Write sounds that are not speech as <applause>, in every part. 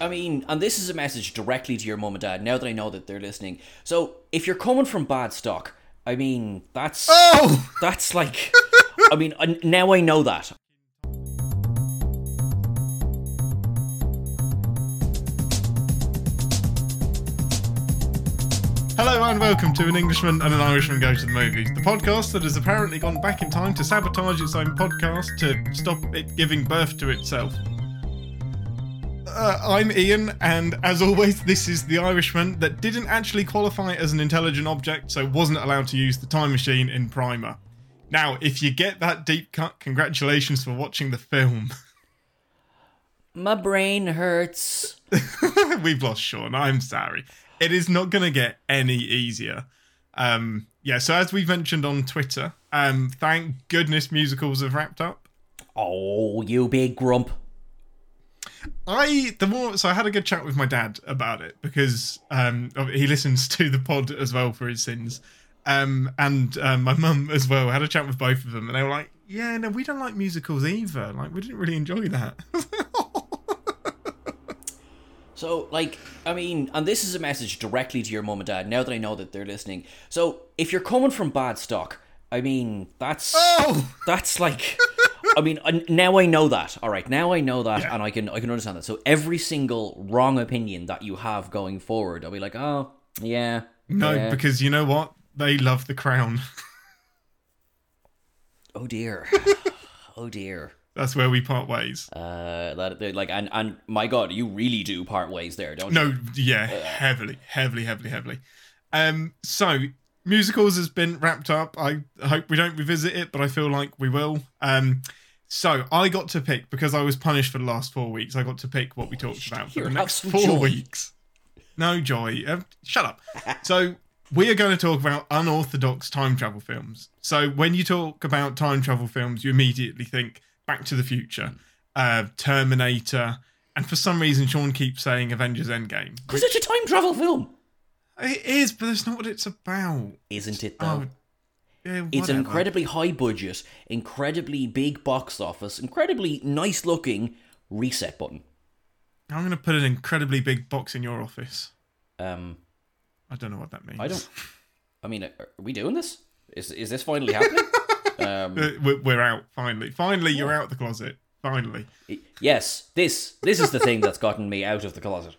I mean, and this is a message directly to your mum and dad now that I know that they're listening. So, if you're coming from bad stock, I mean, that's Oh! <laughs> that's like I mean, now I know that. Hello and welcome to An Englishman and an Irishman Go to the Movies, the podcast that has apparently gone back in time to sabotage its own podcast to stop it giving birth to itself. Uh, I'm Ian, and as always, this is the Irishman that didn't actually qualify as an intelligent object, so wasn't allowed to use the time machine in Primer. Now, if you get that deep cut, congratulations for watching the film. <laughs> My brain hurts. <laughs> We've lost Sean. I'm sorry. It is not going to get any easier. Um, yeah, so as we've mentioned on Twitter, um, thank goodness musicals have wrapped up. Oh, you big grump. I the more so I had a good chat with my dad about it because um, he listens to the pod as well for his sins, um, and um, my mum as well. I had a chat with both of them, and they were like, "Yeah, no, we don't like musicals either. Like, we didn't really enjoy that." <laughs> So, like, I mean, and this is a message directly to your mum and dad now that I know that they're listening. So, if you're coming from bad stock, I mean, that's oh, that's like <laughs> I mean, uh, now I know that. All right, now I know that, Yeah. and I can I can understand that. So every single wrong opinion that you have going forward, I'll be like, oh yeah, no, yeah. because you know what? They love the crown. <laughs> oh dear, <laughs> oh dear. That's where we part ways. Uh, that like, and and my God, you really do part ways there, don't you? No, yeah, heavily, heavily, heavily, heavily. Um, so musicals has been wrapped up. I hope we don't revisit it, but I feel like we will. Um, so I got to pick because I was punished for the last four weeks. I got to pick what we talked about for the next four joy. weeks. No joy. Uh, shut up. <laughs> so we are going to talk about unorthodox time travel films. So when you talk about time travel films, you immediately think Back to the Future, uh, Terminator, and for some reason Sean keeps saying Avengers Endgame. because it's a time travel film, It is, but that's not what it's about. isn't it? Though Oh, yeah, it's an incredibly high budget, incredibly big box office, incredibly nice looking reset button. I'm going to put an incredibly big box in your office. Um, I don't know what that means. I don't. I mean, are we doing this? Is is this finally happening? <laughs> um, Uh, We're we're out finally. Finally, you're out of the closet. Finally, yes, this this is the thing that's gotten me out of the closet.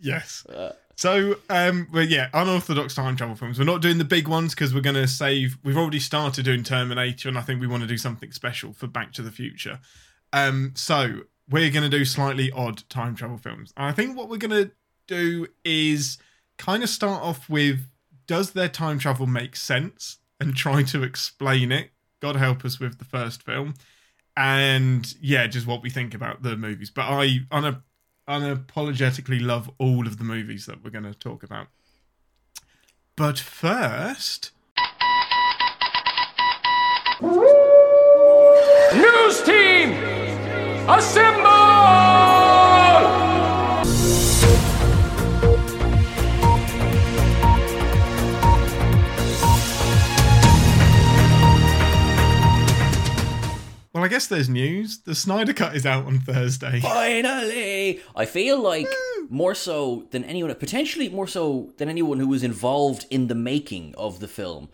yes. Uh, So, um, well, yeah, unorthodox time travel films. We're not doing the big ones because we're going to save. We've already started doing Terminator, and I think we want to do something special for Back to the Future. Um, so we're going to do slightly odd time travel films. And I think what we're going to do is kind of start off with: Does their time travel make sense? And try to explain it. God help us with the first film, and yeah, just what we think about the movies. But I, on a unapologetically love all of the movies that we're going to talk about. But first, News team, assemble! I guess there's news. The Snyder Cut is out on Thursday. Finally, I feel like more so than anyone, potentially more so than anyone who was involved in the making of the film.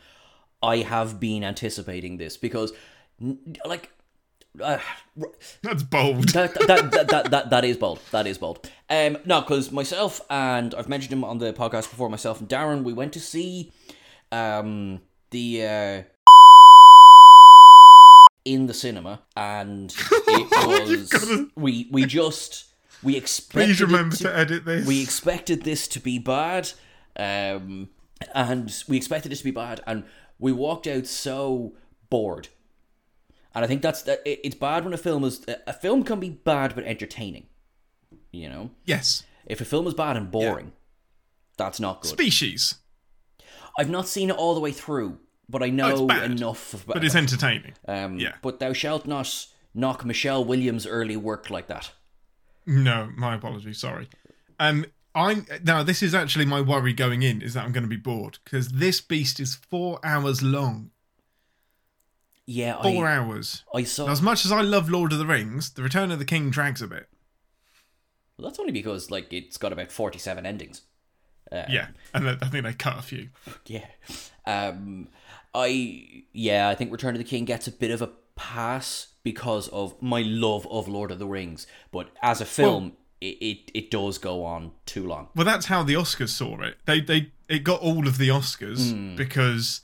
I have been anticipating this because, like, uh, That's bold. that, that, that, that, that, that is bold. That is bold. Um, no, because myself and I've mentioned him on the podcast before. Myself and Darren, we went to see um, the uh, in the cinema, and <laughs> it was gotta- we we just we expected. Please remember to, to edit this. we expected this to be bad, um, and we expected it to be bad, and we walked out so bored. And I think that's that. It's bad when a film is a film can be bad but entertaining. You know, yes. if a film is bad and boring, that's not good. Species. I've not seen it all the way through, but I it's know bad, enough. About But it's entertaining. um, yeah. But thou shalt not knock Michelle Williams' early work like that. No, my apologies. Sorry. Um, I'm now. This is actually my worry going in is that I'm going to be bored because this beast is four hours long. Yeah, Four I, hours. I saw. Now, as much as I love Lord of the Rings, The Return of the King drags a bit. Well, that's only because like it's got about forty-seven endings. yeah, and I think they cut a few. <laughs> Yeah. Um, I yeah, I think Return of the King gets a bit of a pass because of my love of Lord of the Rings, but as a film, it, it it does go on too long. Well, that's how the Oscars saw it. They they it got all of the Oscars Hmm. because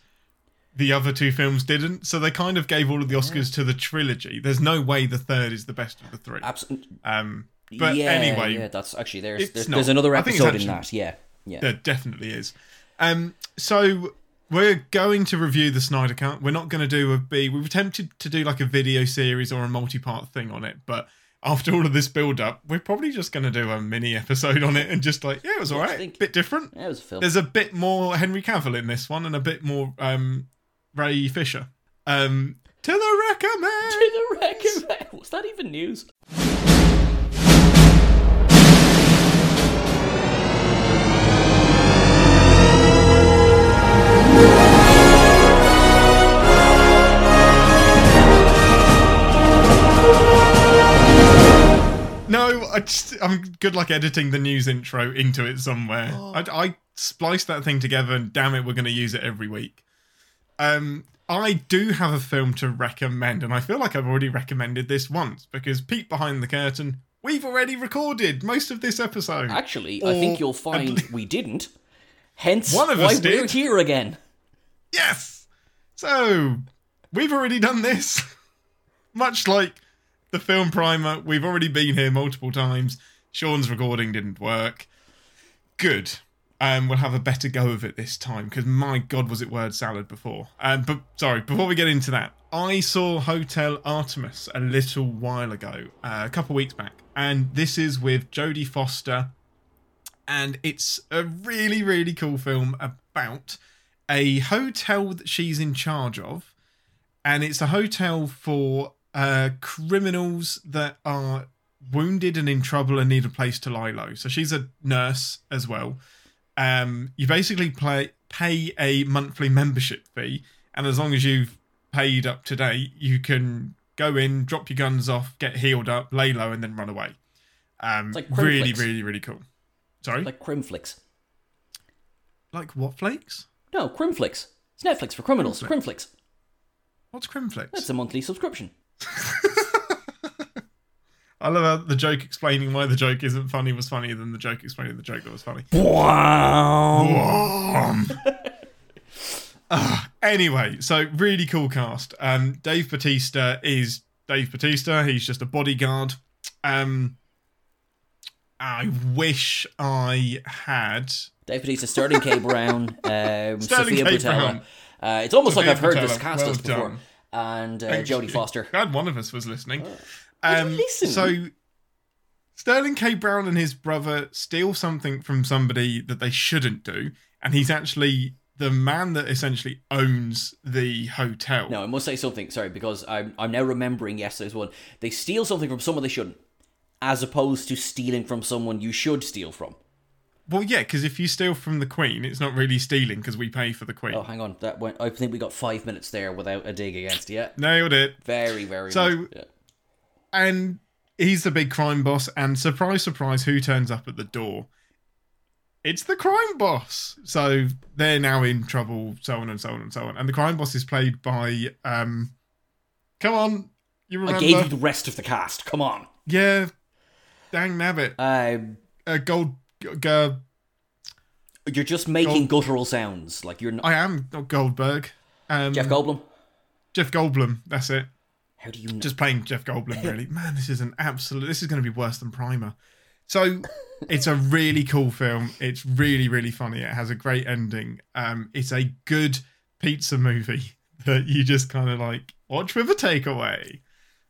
the other two films didn't. So they kind of gave all of the Oscars to the trilogy. There's no way the third is the best of the three. Absolutely. Um, but yeah, anyway, yeah, that's actually there's there's, there's another I think it's episode in that. Yeah, yeah. There definitely is. Um, so we're going to review the Snyder Cut. We're not going to do a B. We were tempted to do like a video series or a multi-part thing on it, but after all of this build-up, we're probably just going to do a mini episode on it and just like, yeah, it was I alright, think- bit different. Yeah, it was a film. There's a bit more Henry Cavill in this one and a bit more um, Ray Fisher. Um, to the recommend. To the record. Was <laughs> that even news? I just, I'm good like editing the news intro into it somewhere. Oh. I, I spliced that thing together, and damn it, we're going to use it every week. Um, I do have a film to recommend, and I feel like I've already recommended this once because peek behind the curtain. We've already recorded most of this episode. Actually, I think you'll at find we didn't. Hence, One of why us we're did. here again. Yes. So we've already done this. <laughs> Much like the film primer, we've already been here multiple times. Sean's recording didn't work. Good. Um, we'll have a better go of it this time because my god, was it word salad before. Um, but sorry, before we get into that, I saw Hotel Artemis a little while ago, uh, a couple weeks back, and this is with Jodie Foster, and it's a really really cool film about a hotel that she's in charge of, and it's a hotel for uh, criminals that are wounded and in trouble and need a place to lie low. So she's a nurse as well. Um, you basically play, pay a monthly membership fee, and as long as you've paid up to date, you can go in, drop your guns off, get healed up, lay low, and then run away. Um, like really, really, really cool. Sorry, like, crimflix. Like what flakes? No, Crimflix. It's Netflix for criminals. Crimflix. What's Crimflix? It's a monthly subscription. <laughs> I love how the joke explaining why the joke isn't funny was funnier than the joke explaining the joke that was funny. Wow. <laughs> Ah, anyway, so really cool cast. Um, Dave Bautista is Dave Bautista. He's just a bodyguard. Um, I wish I had. Dave Bautista, Sterling K. Brown, um, Sterling Sophia K. Brown. Uh, it's almost Sophia like I've heard Boutella, this cast well before. done. And uh, Jodie. Foster. Glad one of us was listening. I Um, listen. So Sterling K. Brown and his brother steal something from somebody that they shouldn't do, and he's actually the man that essentially owns the hotel. No, I must say something. Sorry, because I'm I'm now remembering yesterday's one. They steal something from someone they shouldn't, as opposed to stealing from someone you should steal from. Well, yeah, because if you steal from the Queen, it's not really stealing because we pay for the Queen. Oh, hang on. That went. I think we got five minutes there without a dig against you. Nailed it. Very, very. So- yeah. And he's the big crime boss, and surprise, surprise, who turns up at the door? It's the crime boss. So they're now in trouble, so on and so on and so on. And the crime boss is played by um Come on, you remember? I gave you the rest of the cast. Come on. Yeah. Dang nabbit. Um, Uh, gold g- g- you're just making guttural sounds. Like you're not. I am not Goldberg. Um Jeff Goldblum. Jeff Goldblum, that's it. How do you? Know? just playing Jeff Goldblum. Really, <laughs> man, this is an absolute. This is going to be worse than Primer. So, it's a really cool film. It's really, really funny. It has a great ending. Um, it's a good pizza movie <laughs> that you just kind of like watch with a takeaway.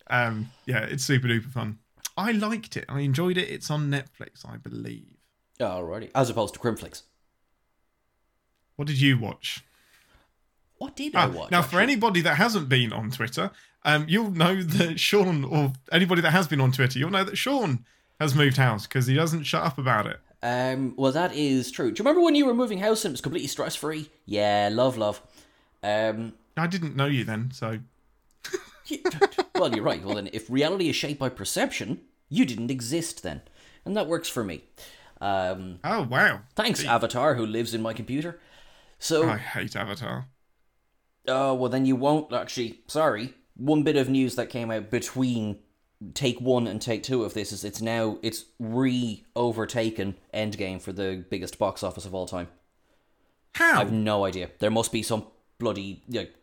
Um, yeah, it's super duper fun. I liked it. I enjoyed it. It's on Netflix, I believe. Alrighty. As opposed to Crimflix. What did you watch? What did I Ah, watch? now, for anybody that hasn't been on Twitter, um, you'll know that Sean, or anybody that has been on Twitter, you'll know that Sean has moved house because he doesn't shut up about it. Um, well, that is true. Do you remember when you were moving house and it was completely stress free? Yeah, love, love. Um, I didn't know you then, so <laughs> well, you're right. Well, then, if reality is shaped by perception, you didn't exist then. and that works for me. Um, Oh wow! thanks, Avatar, who lives in my computer. So, I hate Avatar. Oh, well, then you won't actually. Sorry. One bit of news that came out between take one and take two of this is it's now it's re overtaken Endgame for the biggest box office of all time. How? I've no idea. There must be some bloody like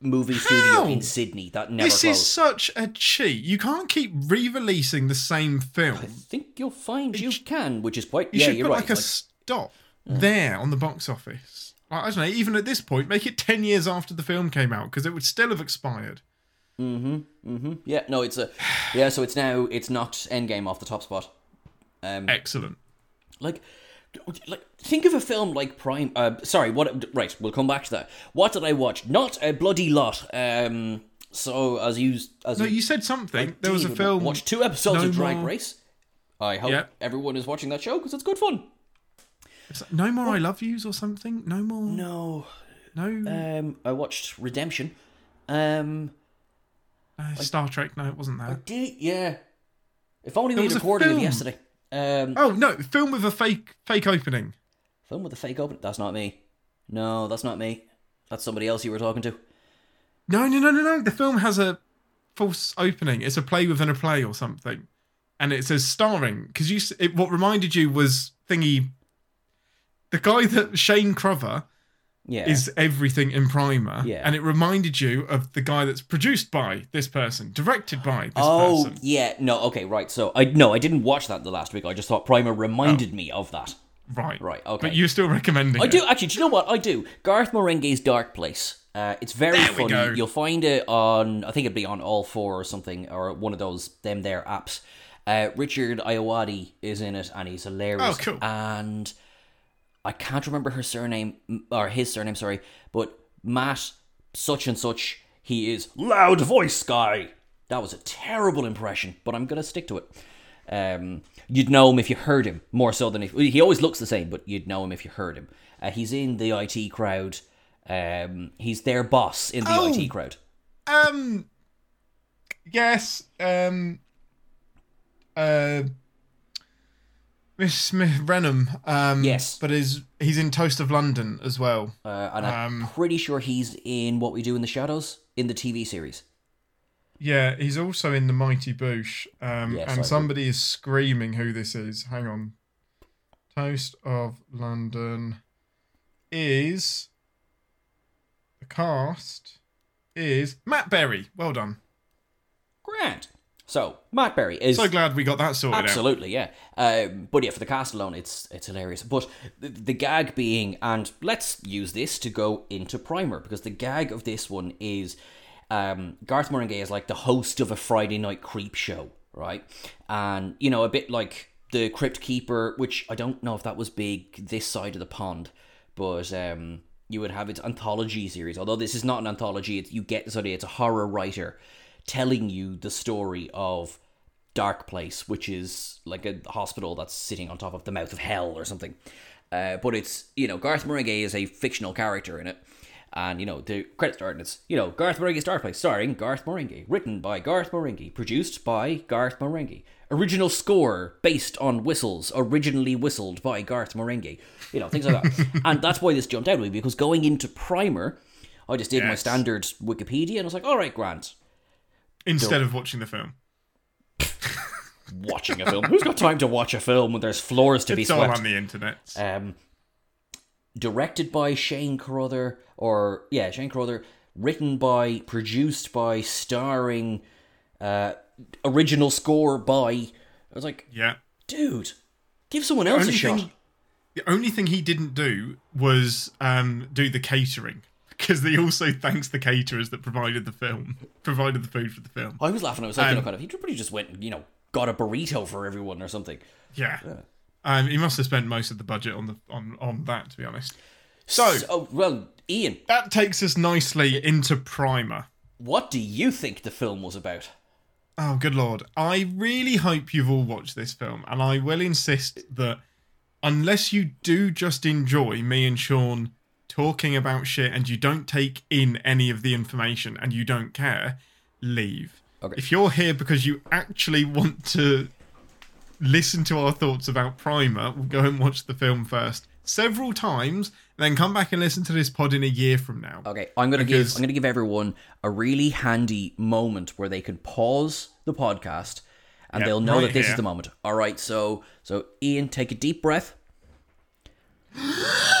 movie studio in Sydney that never this closed. is such a cheat. You can't keep re-releasing the same film. I think you'll find you can, which is quite. You yeah, should you're put right. like a Like, stop mm. there on the box office. I don't know. Even at this point, make it ten years after the film came out because it would still have expired. Mm hmm. Mm hmm. Yeah, no, it's a yeah. So it's now it's knocked Endgame off the top spot. Um, Excellent. like like think of a film like prime uh sorry what right we'll come back to that what did i watch not a bloody lot um so as you as No, you, you said something. There was a film. watched two episodes No of drag More- race i hope Yeah. everyone is watching that show because it's good fun It's like, no more I love yous or something. No more. no No. um i watched redemption um uh, Star Trek. No, it wasn't that. I did yeah if only we was had a recorded it yesterday um Oh no, film with a fake fake opening. film with a fake opening. that's not me no that's not me that's somebody else you were talking to No, no, no, no, no. The film has a false opening. It's a play within a play or something, and it says starring. Because you, it, what reminded you was thingy. The guy that Shane Crover yeah is everything in Primer, Yeah. and it reminded you of the guy that's produced by this person, directed by this Oh person. yeah, no, okay, right. So I no, I didn't watch that the last week. I just thought Primer reminded me of that. Right, Right, okay. But you're still recommending. I it. do actually. Do you know what I do? Garth Marenghi's Dark Place. Uh, it's very There funny. You'll find it on. I think it'd be on all four or something, or one of those them there apps. Uh, Richard Ayoade is in it, and he's hilarious. Oh, cool. And I can't remember her surname or his surname. Sorry, but Matt such and such. He is loud voice guy. That was a terrible impression, but I'm gonna stick to it. Um, you'd know him if you heard him more so than if he always looks the same, but you'd know him if you heard him. Uh, he's in the IT crowd. Um, he's their boss in the Oh. IT crowd. Um. Yes. Um. Uh. Miss Smith Renham. Um. Yes. But is he's in Toast of London as well? Uh, and I'm Um, pretty sure he's in What We Do in the Shadows in the TV series. Yeah, he's also in the Mighty Boosh. Um. Yes, and would- somebody is screaming who this is. Hang on. Toast of London is the cast is Matt Berry. Well done. Grant. So Matt Berry is So glad we got that sorted out. Absolutely, yeah. Um, but yeah, for the cast alone, it's it's hilarious. But the, the gag being, and let's use this to go into Primer because the gag of this one is um, Garth Marenghi is like the host of a Friday night creep show, right? And you know, a bit like the Crypt Keeper, which I don't know if that was big this side of the pond, but um, you would have its anthology series. Although this is not an anthology, it's, you get this idea. It's a horror writer telling you the story of Dark Place, which is like a hospital that's sitting on top of the mouth of hell or something. Uh, but it's you know Garth Marenghi is a fictional character in it, and you know the credits start and it's you know Garth Marenghi's Dark Place, starring Garth Marenghi, written by Garth Marenghi, produced by Garth Marenghi, original score based on whistles, originally whistled by Garth Marenghi, you know things like that, <laughs> and that's why this jumped out at me because going into Primer, I just did my standard Wikipedia and I was like, all right, Grant, Instead of watching the film. <laughs> watching a film. Who's got time to watch a film when there's floors to be It's all swept? on the internet. Um, directed by Shane Carruthers, or yeah, Shane Carruthers. Written by, produced by, starring, uh, original score by. I was like, yeah. dude, give someone else a only shot. The only thing he didn't do was um, do the catering because he also thanks the caterers that provided the film, provided the food for the film. I was laughing. I was like, you know, Um, kind of. He probably just went, and, you know, got a burrito for everyone or something. Yeah. Um, he must have spent most of the budget on the on on that, to be honest. So oh well, Ian, that takes us nicely into Primer. what do you think the film was about? Oh, good lord. I really hope you've all watched this film, and I will insist that unless you do just enjoy me and Sean talking about shit and you don't take in any of the information and you don't care, leave. Okay. If you're here because you actually want to listen to our thoughts about Primer. We'll go and watch the film first several times, then come back and listen to this pod in a year from now. Okay, I'm gonna give I'm gonna give everyone a really handy moment where they can pause the podcast and they'll know right that this here. is the moment. All right, so so Ian, take a deep breath. <gasps> <gasps> <gasps>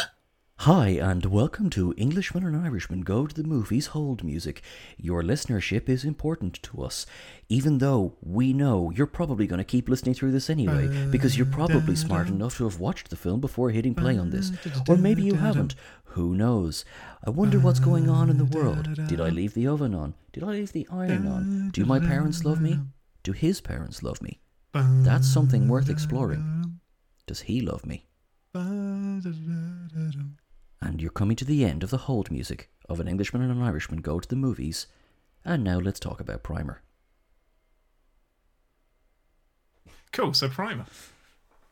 Hi, and welcome to Englishmen and Irishmen Go to the Movies Hold Music. Your listenership is important to us, even though we know you're probably going to keep listening through this anyway, because you're probably smart enough to have watched the film before hitting play on this. Or maybe you haven't. Who knows? I wonder what's going on in the world. Did I leave the oven on? Did I leave the iron on? Do my parents love me? Do his parents love me? That's something worth exploring. Does he love me? And you're coming to the end of the hold music of An Englishman and an Irishman Go to the Movies. And now let's talk about Primer. Cool. So Primer.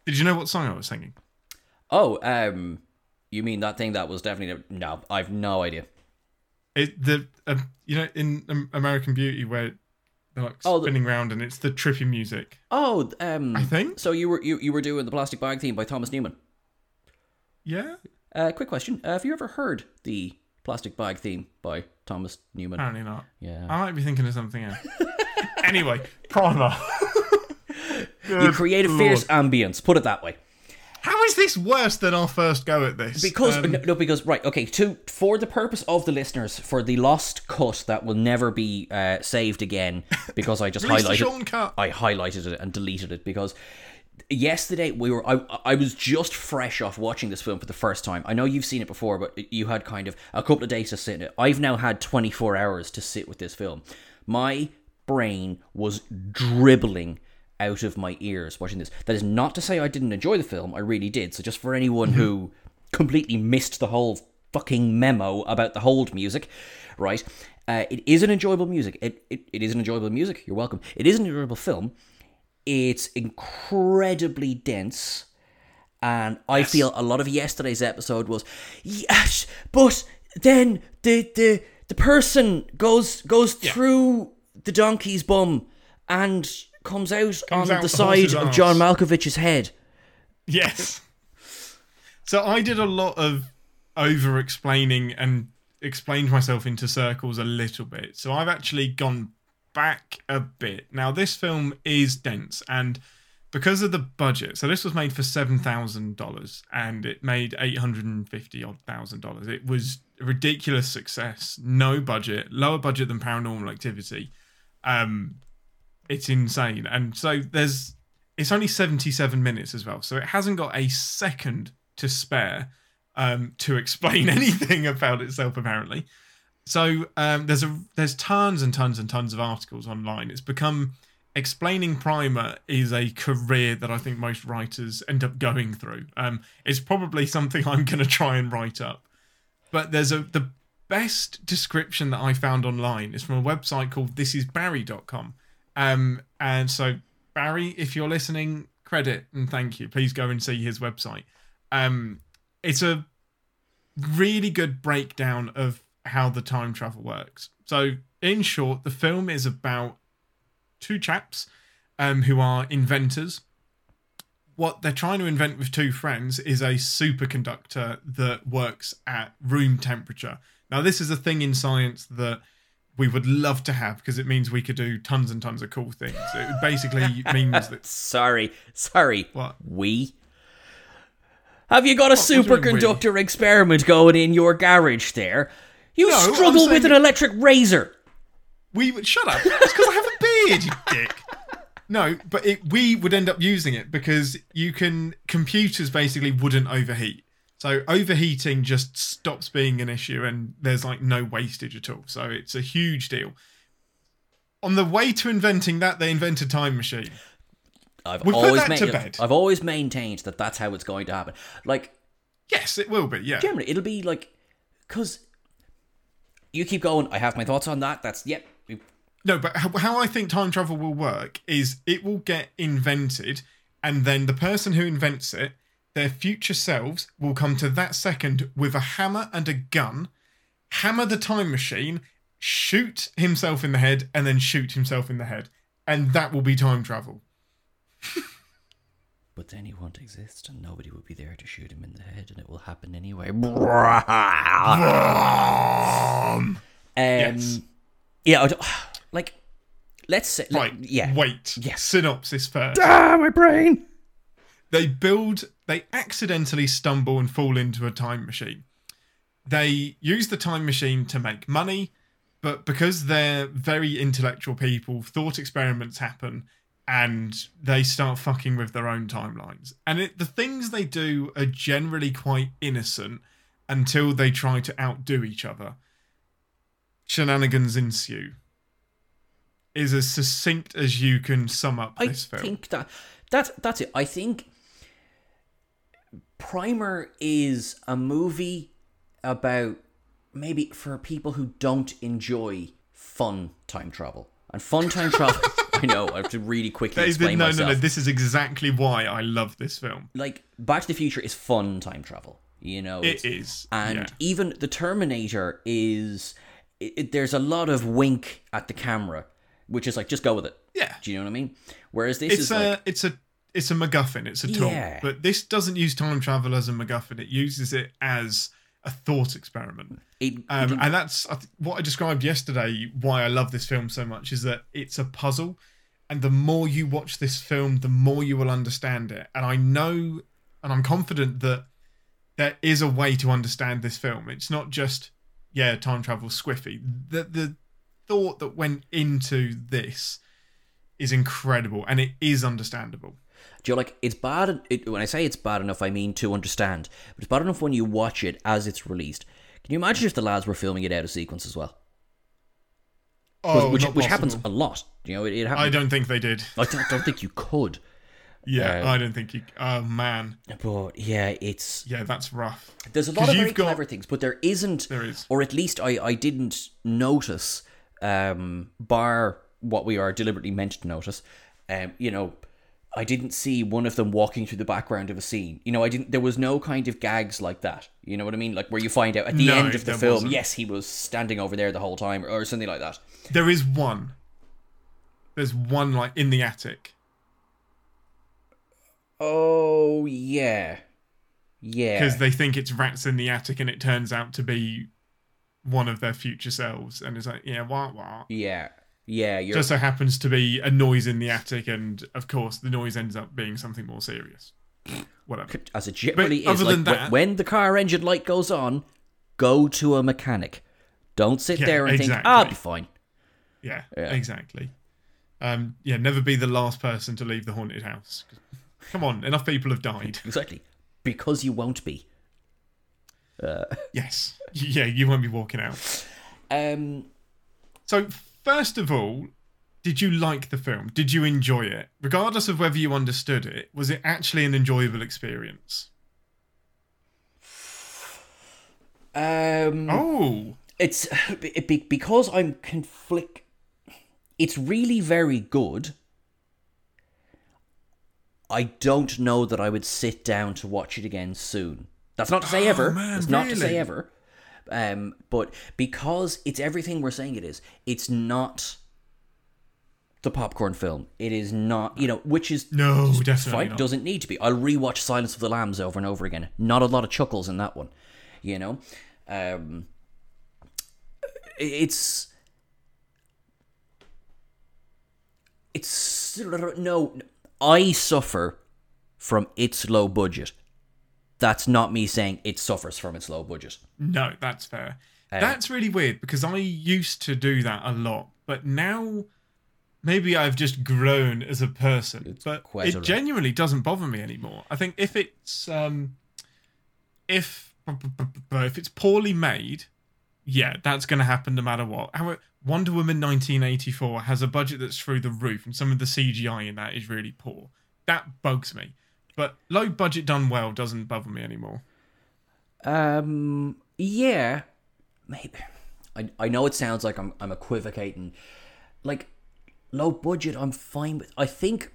Did you know what song I was singing? Oh, um, you mean that thing that was definitely no? I've no idea. It the uh, you know in um, American Beauty where they're like Oh, the- spinning round and it's the trippy music. Oh, um, I think. so. You were you, you were doing the plastic bag theme by Thomas Newman. Yeah. Uh, quick question: uh, Have you ever heard the plastic bag theme by Thomas Newman? Apparently not. Yeah, I might be thinking of something else. <laughs> anyway, Primer. <laughs> you create a fierce ambience. Put it that way. How is this worse than our first go at this? Because Um, no, because right, okay. To for the purpose of the listeners, for the lost cut that will never be uh, saved again, because I just <laughs> highlighted. I highlighted it and deleted it because yesterday we were. I I was just fresh off watching this film for the first time. I know you've seen it before, but you had kind of a couple of days to sit in it. I've now had twenty four hours to sit with this film. My brain was dribbling out of my ears watching this. That is not to say I didn't enjoy the film. I really did. So just for anyone who completely missed the whole fucking memo about the hold music, right? Uh, it is an enjoyable music. It, it it is an enjoyable music. You're welcome. It is an enjoyable film. It's incredibly dense. And I feel a lot of yesterday's episode was yes, but then the the the person goes goes through the donkey's bum and comes out Comes on out the the side of. John Malkovich's head. Yes. So I did a lot of over explaining and explained myself into circles a little bit. So I've actually gone back a bit. Now this film is dense and because of the budget, so this was made for seven thousand dollars and it made eight hundred and fifty odd thousand dollars. It was a ridiculous success. No budget, lower budget than paranormal activity. Um it's insane. And so there's it's only 77 minutes as well. So it hasn't got a second to spare um, to <laughs> explain <laughs> anything about itself apparently. So um, there's a there's tons and tons and tons of articles online. It's become explaining primer is a career that I think most writers end up going through. Um, it's probably something I'm going to try and write up. But there's a the best description that I found online is from a website called thisisbarry.com. Um, and so Barry, if you're listening, credit and thank you. Please go and see his website. Um, it's a really good breakdown of how the time travel works. So, in short, the film is about two chaps um, who are inventors. What they're trying to invent with two friends is a superconductor that works at room temperature. Now, this is a thing in science that we would love to have because it means we could do tons and tons of cool things. It basically <laughs> means that Sorry, sorry. What? We? Have you got a we? superconductor experiment going in your garage there? You No, struggle with an electric razor. we would shut up. It's because I have a beard, you <laughs> dick. No, but it, we would end up using it because you can. Computers basically wouldn't overheat. So overheating just stops being an issue, and there's like no wastage at all. So it's a huge deal. On the way to inventing that, they invented time machine. I've put always that to bed. I've always maintained that that's how it's going to happen. Like Yes, it will be. Yeah. generally, it'll be like because you keep going. I have my thoughts on that. That's yep. No, but how, I think time travel will work is it will get invented, and then the person who invents it, their future selves, will come to that second with a hammer and a gun, hammer the time machine, shoot himself in the head, and then shoot himself in the head. And that will be time travel. <laughs> but then he won't exist, and nobody will be there to shoot him in the head, and it will happen anyway. Um, Yes. yeah, I <sighs> like let's say, Right. yeah, Wait. Yes. Synopsis first. ah, my brain. They build. They accidentally stumble and fall into a time machine. They use the time machine to make money, but because they're very intellectual people, thought experiments happen, and they start fucking with their own timelines. And it, the things they do are generally quite innocent until they try to outdo each other. Shenanigans ensue. Is as succinct as you can sum up I this film. I think that that's that's it. I think Primer is a movie about maybe for people who don't enjoy fun time travel. And fun time travel, <laughs> I know, I have to really quickly is explain no, myself. no, no. This is exactly why I love this film. like Back to the Future is fun time travel. You know, it's- and yeah. even the Terminator is. It, it- there's a lot of wink at the camera, which is like just go with it. Yeah. Do you know what I mean? Whereas this It's is a, like it's a, it's a MacGuffin. It's a tool. Yeah. But this doesn't use time travel as a MacGuffin. It uses it as a thought experiment. it, Um, and that's I th- what I described yesterday. Why I love this film so much is that it's a puzzle, and the more you watch this film, the more you will understand it. And I know, and I'm confident that there is a way to understand this film. It's not just yeah, time travel squiffy. The the thought that went into this is incredible, and it is understandable. Do you know, like it's bad? It, when I say it's bad enough, I mean to understand. But it's bad enough when you watch it as it's released. Can you imagine if the lads were filming it out of sequence as well? Oh, which which happens a lot. You know, it, it I don't think they did. I don't, don't think you could. <laughs> Yeah, Uh, I don't think you. Oh man, But yeah, it's yeah, that's rough. there's a lot of very got- clever things, but there isn't. There is. or at least I I didn't notice. Um, bar what we are deliberately meant to notice. Um, you know. I didn't see one of them walking through the background of a scene. You know, I didn't. There was no kind of gags like that. You know what I mean? Like where you find out at the No, end of the film, wasn't. yes, he was standing over there the whole time, or something like that. There is one. There's one like in the attic. Oh yeah, yeah. because they think it's rats in the attic and it turns out to be one of their future selves and it's like yeah wah wah Yeah, yeah. You're just so happens to be a noise in the attic and of course the noise ends up being something more serious whatever as it generally But is. Like that- when the car engine light goes on, go to a mechanic. Don't sit Yeah, there and think, "I'll be fine." yeah, Yeah. exactly um yeah never be the last person to leave the haunted house come on enough people have died <laughs> Exactly, because you won't be. <laughs> yes yeah you won't be walking out Um, so first of all did you like the film did you enjoy it regardless of whether you understood it was it actually an enjoyable experience um, oh it's <sighs> it because I'm conflict. It's really very good. I don't know that I would sit down to watch it again soon. That's not to say ever. Oh, man, That's not to say ever. Um, but because it's everything we're saying it is, it's not the popcorn film. It is not, you know, which is No, definitely fine. not. Doesn't need to be. I'll rewatch Silence of the Lambs over and over again. Not a lot of chuckles in that one, you know. Um, it's it's no i suffer from its low budget that's not me saying it suffers from its low budget No, that's fair. Uh, that's really weird because I used to do that a lot, but now maybe I've just grown as a person. but it genuinely doesn't bother me anymore. I think if it's um if if it's poorly made, yeah, that's going to happen no matter what. How Wonder Woman 1984 has a budget that's through the roof, and some of the CGI in that is really poor. That bugs me. But low budget done well doesn't bother me anymore. um yeah maybe i i know it sounds like i'm i'm equivocating like low budget i'm fine with i think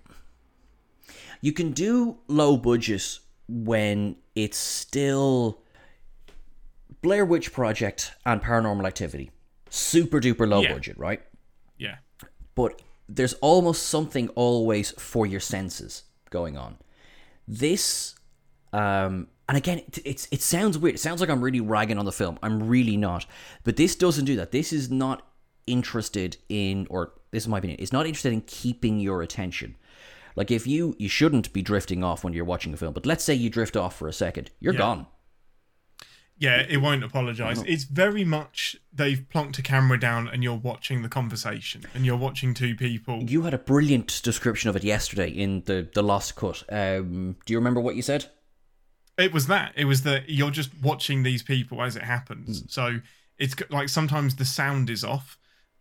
you can do low budget when it's still Blair Witch Project and Paranormal Activity. Super duper low Yeah. budget, right? Yeah. But there's almost something always for your senses going on. This, um, and again, it, it's it sounds weird. It sounds like I'm really ragging on the film. I'm really not. But this doesn't do that. This is not interested in, or this is my opinion. It's not interested in keeping your attention. Like if you you shouldn't be drifting off when you're watching a film, but let's say you drift off for a second, you're Yeah. gone. Yeah, it won't apologise. It's very much they've plonked a camera down and you're watching the conversation and you're watching two people. You had a brilliant description of it yesterday in the the lost cut. Um, do you remember what you said? It was that. It was that you're just watching these people as it happens. So it's like sometimes the sound is off,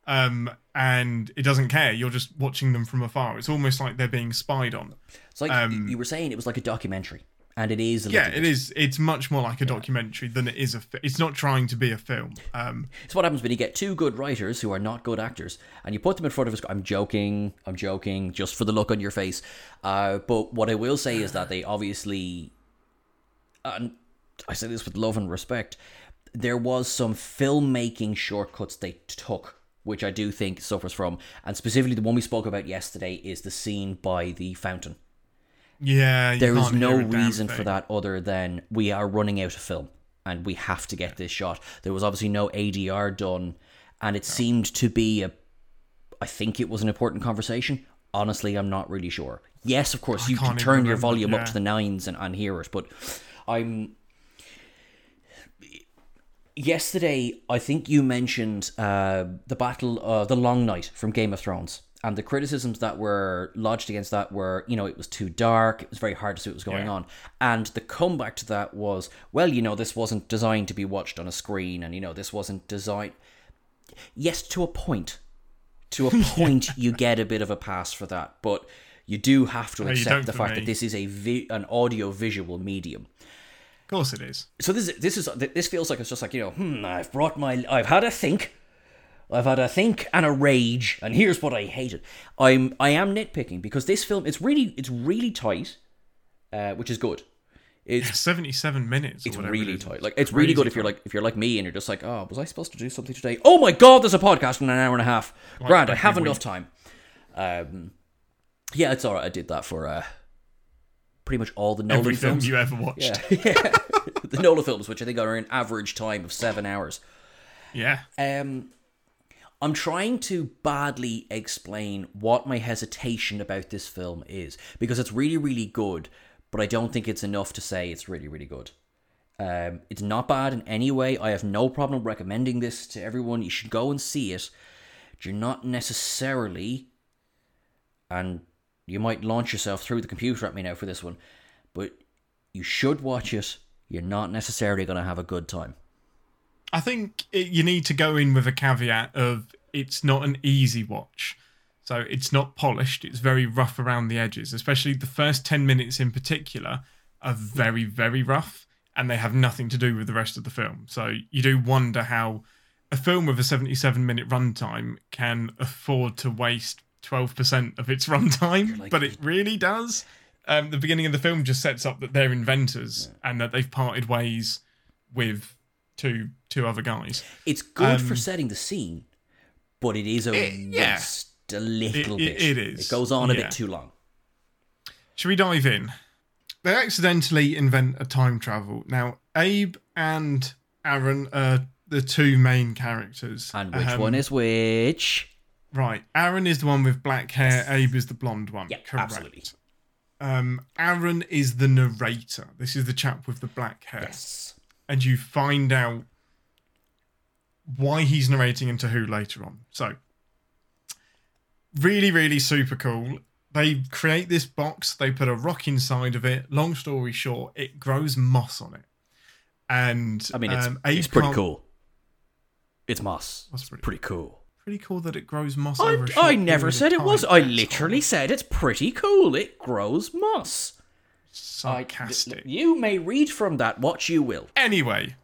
um, and it doesn't care. You're just watching them from afar. It's almost like they're being spied on. It's like Um, you were saying it was like a documentary, and it is. A Yeah, it is. It's much more like a documentary than it is a. Fi- it's not trying to be a film. Um, It's what happens when you get two good writers who are not good actors, and you put them in front of us sc I'm joking. I'm joking, just for the look on your face. Uh, but what I will say is that they obviously, and I say this with love and respect, there was some filmmaking shortcuts they took, which I do think suffers from, and specifically the one we spoke about yesterday is the scene by the fountain. Yeah, There is no reason for that other than we are running out of film and we have to get this shot. There was obviously no ADR done, and it seemed to be a. I think it was an important conversation. Honestly, I'm not really sure. Yes, of course, you can turn your volume up to the nines and, and hear it, but I'm. Yesterday, I think you mentioned uh, the battle, uh, the Long Night from Game of Thrones, and the criticisms that were lodged against that were, you know, it was too dark, it was very hard to see what was going Yeah. on, and the comeback to that was, well, you know, this wasn't designed to be watched on a screen, and you know, this wasn't designed. Yes, to a point. To a <laughs> point, you get a bit of a pass for that, but you do have to you accept the fact me. that this is a vi- an audio visual medium Of course, it is. so this is this is this feels like it's just like you know hmm i've brought my i've had a think i've had a think and a rage and here's what i hated i'm i am nitpicking because this film it's really it's really tight uh, which is good it's Seventy-seven minutes. It's really it tight like it's really good if you're like if you're like me and you're just like oh was i supposed to do something today oh my god there's a podcast in an hour and a half grand i have enough time um yeah it's all right i did that for uh pretty much all the nolan Every film films you ever watched. yeah. <laughs> <laughs> the Nolan films, which I think are an average time of seven hours. yeah. Um, I'm trying to badly explain what my hesitation about this film is because it's really, really good, but I don't think it's enough to say it's really, really good. Um, it's not bad in any way. I have no problem recommending this to everyone. You should go and see it. You're not necessarily, and you might launch yourself through the computer at me now for this one, but you should watch it. You're not necessarily going to have a good time. I think it, you need to go in with a caveat of it's not an easy watch. So it's not polished. It's very rough around the edges, especially the first 10 minutes in particular are very, very rough and they have nothing to do with the rest of the film. So you do wonder how a film with a 77 minute runtime can afford to waste 12% of its <laughs> runtime, like- but it really does. Um, the beginning of the film just sets up that they're inventors and that they've parted ways with two two other guys. It's good for Um, setting the scene, but it is a yeah. waste a little It- it- bit. it is, It goes on a yeah. bit too long. Should we dive in? They accidentally invent a time travel. Now, Abe and Aaron are the two main characters. And which Um, one is which? right? Aaron is the one with black hair. Abe is the blonde one. Yeah, correct. absolutely. Um, Aaron is the narrator. This is the chap with the black hair, Yes. And you find out why he's narrating into to who later on. So, really, really super cool. They create this box, they put a rock inside of it. Long story short, it grows moss on it. And I mean, it's, um, it's pretty cool. It's moss. That's pretty- pretty cool. Pretty cool that it grows moss I, over a short I never said it was. I literally said it's pretty cool. It grows moss. I- sarcastic. you may read from that what you will. Anyway,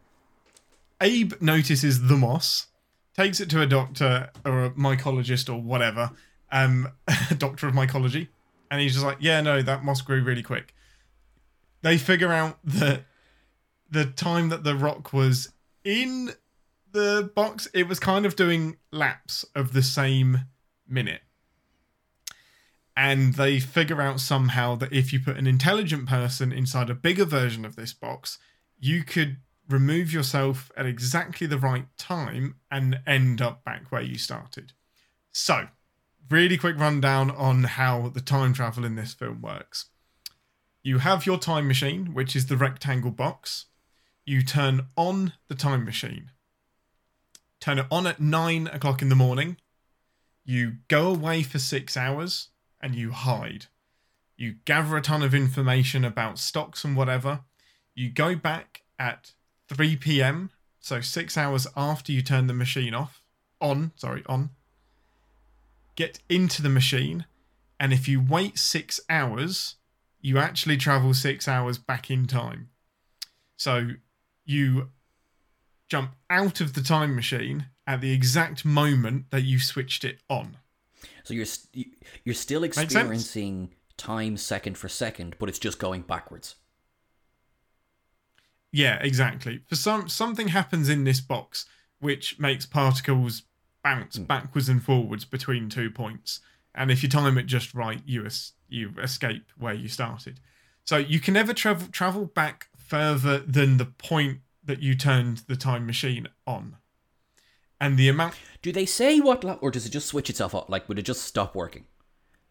Abe notices the moss, takes it to a doctor or a mycologist or whatever, um, <laughs> a doctor of mycology, and he's just like, "Yeah, no, that moss grew really quick." They figure out that the time that the rock was in the box, it was kind of doing laps of the same minute. And they figure out somehow that if you put an intelligent person inside a bigger version of this box, you could remove yourself at exactly the right time and end up back where you started. So, really quick rundown on how the time travel in this film works. You have your time machine, which is the rectangle box. You turn on the time machine. Turn it on at nine o'clock in the morning. You go away for six hours and you hide. You gather a ton of information about stocks and whatever. You go back at 3 p.m., so six hours after you turn the machine off, on, sorry, on. Get into the machine, and if you wait six hours, you actually travel six hours back in time. So you jump out of the time machine at the exact moment that you switched it on. So you're st- you're still experiencing time second for second, but it's just going backwards. Yeah, exactly. For some something happens in this box which makes particles bounce hmm. backwards and forwards between two points, and if you time it just right, you es- you escape where you started. So you can never travel travel back further than the point that you turned the time machine on. And the amount Do they say what, or does it just switch itself off? Like, would it just stop working?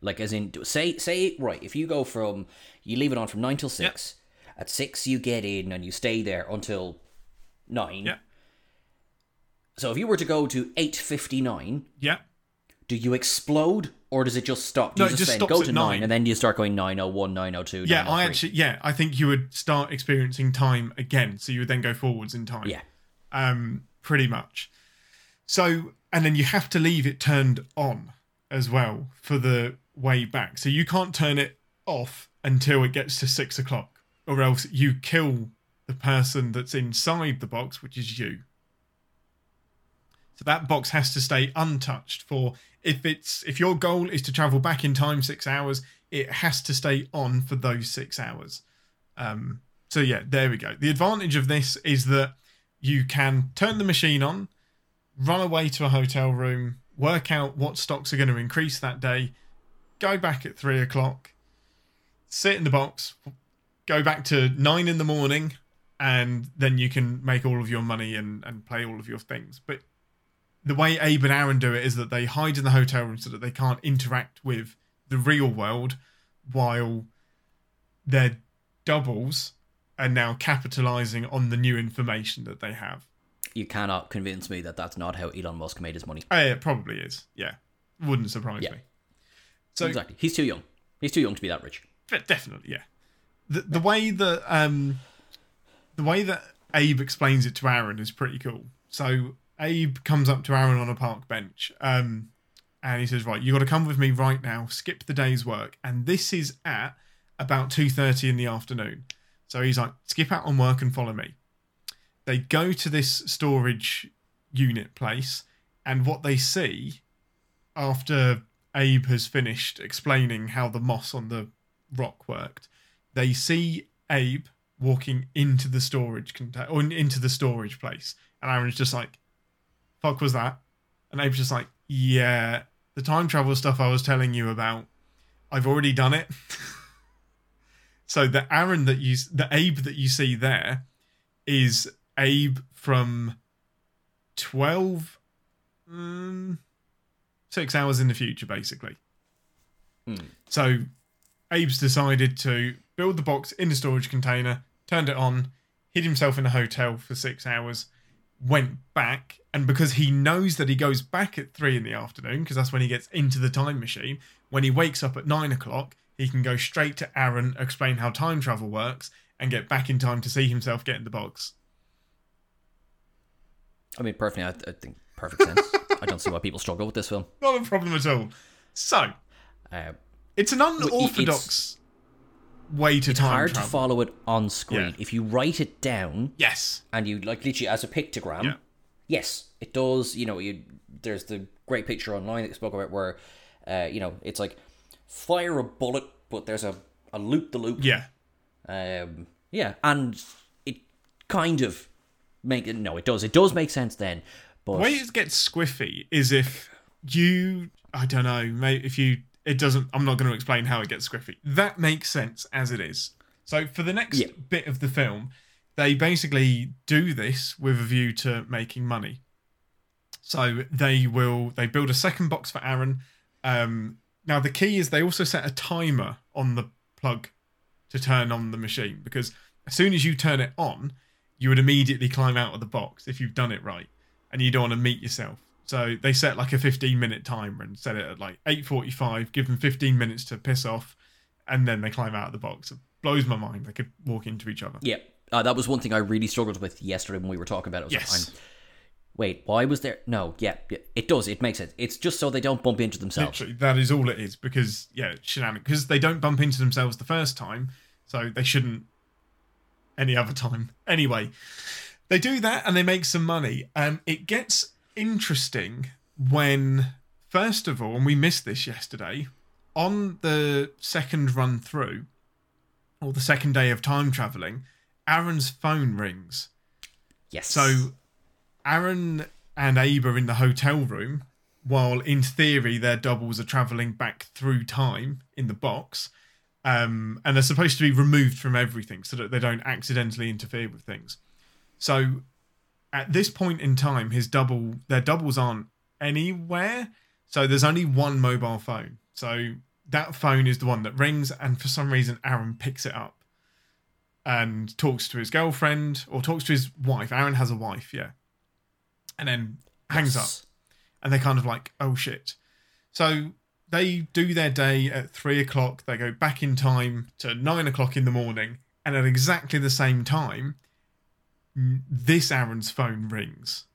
Like, as in, say, say, right, if you go from, you leave it on from nine till six. At six, you get in and you stay there until nine. Yeah. So if you were to go to eight fifty nine, yeah, do you explode or does it just stop? Do No, you it just, just then stops go at to nine. nine. and then you start going 901, 902, yeah, I actually yeah, I think you would start experiencing time again, so you would then go forwards in time. Yeah. um, pretty much. So, and then you have to leave it turned on as well for the way back. So you can't turn it off until it gets to six o'clock, or else you kill the person that's inside the box, which is you. So that box has to stay untouched for if it's if your goal is to travel back in time six hours, it has to stay on for those six hours. Um, so yeah, there we go. The advantage of this is that you can turn the machine on, run away to a hotel room, work out what stocks are going to increase that day, go back at three o'clock, sit in the box, go back to nine in the morning, and then you can make all of your money and, and play all of your things. But the way Abe and Aaron do it is that they hide in the hotel room so that they can't interact with the real world while their doubles are now capitalizing on the new information that they have. You cannot convince me that that's not how Elon Musk made his money. Uh, it probably is. Yeah. Wouldn't surprise Yeah. me. So exactly. He's too young. He's too young to be that rich. Definitely, yeah. The the way that um the way that Abe explains it to Aaron is pretty cool. So Abe comes up to Aaron on a park bench, um, and he says, "Right, you got to come with me right now. Skip the day's work." And this is at about two thirty in the afternoon. So he's like, "Skip out on work and follow me." They go to this storage unit place, and what they see after Abe has finished explaining how the moss on the rock worked, they see Abe walking into the storage container or into the storage place, and Aaron's just like, "Fuck was that?" And Abe's just like, "Yeah, the time travel stuff I was telling you about, I've already done it." <laughs> so the Aaron that you, the Abe that you see there, is Abe from twelve, um, six hours in the future, basically. So Abe's decided to build the box in the storage container, turned it on, hid himself in a hotel for six hours, went back, and because he knows that he goes back at three in the afternoon, because that's when he gets into the time machine, when he wakes up at nine o'clock, he can go straight to Aaron, explain how time travel works, and get back in time to see himself get in the box. I mean, perfectly. I, I think perfect sense. I don't see why people struggle with this film. Not a problem at all. So, Uh, it's an unorthodox way to time hard travel. to follow it on screen. Yeah. If you write it down yes. and you like literally as a pictogram, Yeah. yes, it does. You know, you there's the great picture online that you spoke about where, uh, you know, it's like fire a bullet, but there's a a loop the loop. Yeah. Um, yeah, and it kind of make. No, it does. It does make sense then. But The way it gets squiffy is if you, I don't know, maybe if you it doesn't. I'm not going to explain how it gets squiffy. That makes sense as it is. So for the next Yeah. bit of the film, they basically do this with a view to making money. So they will they build a second box for Aaron. Um, now the key is they also set a timer on the plug to turn on the machine because as soon as you turn it on, you would immediately climb out of the box if you've done it right, and you don't want to meet yourself. So they set like a 15 minute timer and set it at like 8:45. Give them 15 minutes to piss off, and then they climb out of the box. It blows my mind. They could walk into each other. Yeah, uh, that was one thing I really struggled with yesterday when we were talking about it. I was like, Yes. I'm- wait, why was there? No, yeah, yeah, it does. It makes sense. It's just so they don't bump into themselves. Literally, that is all it is because yeah, shenanigans. Because they don't bump into themselves the first time, so they shouldn't any other time. Anyway, they do that and they make some money. Um, it gets interesting when, first of all, and we missed this yesterday, on the second run through, or the second day of time traveling, Aaron's phone rings. Yes. So Aaron and Abe are in the hotel room, while in theory their doubles are traveling back through time in the box, um, and are supposed to be removed from everything so that they don't accidentally interfere with things. So at this point in time, his double, their doubles aren't anywhere. So there's only one mobile phone. So that phone is the one that rings, and for some reason, Aaron picks it up and talks to his girlfriend or talks to his wife. Aaron has a wife, yeah. And then hangs up. And they're kind of like, oh shit. So they do their day at three o'clock. They go back in time to nine o'clock in the morning. And at exactly the same time, this Aaron's phone rings.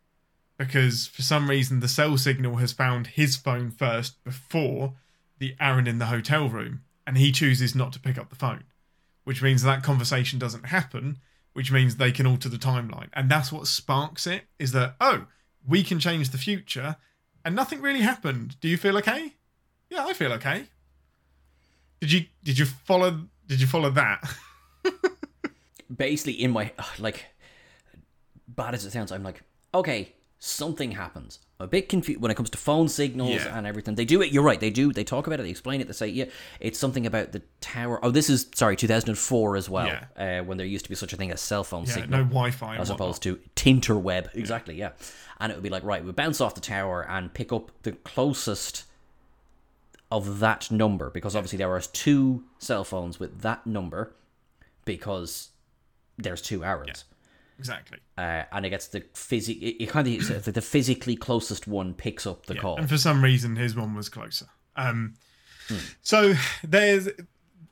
Because for some reason, the cell signal has found his phone first before the Aaron in the hotel room. And he chooses not to pick up the phone which means that conversation doesn't happen, which means they can alter the timeline. And that's what sparks it is that, oh, we can change the future and nothing really happened. Do you feel okay? Yeah, I feel okay. Did you did you follow did you follow that? <laughs> Basically, in my like, bad as it sounds, I'm like, okay, something happens. I'm a bit confused when it comes to phone signals Yeah. and everything. They do it. You're right. They do. They talk about it. They explain it. They say, yeah, it's something about the tower. Oh, this is sorry, 2004 as well. Uh, when there used to be such a thing as cell phone yeah, signal. no Wi-Fi. as opposed to Tinterweb. Exactly, yeah. And it would be like, right, we bounce off the tower and pick up the closest of that number because obviously there are two cell phones with that number because there's two Aarons. exactly. Uh, and it gets the physic. It, it kind of the physically closest one picks up the call. And for some reason, his one was closer. Um, So there's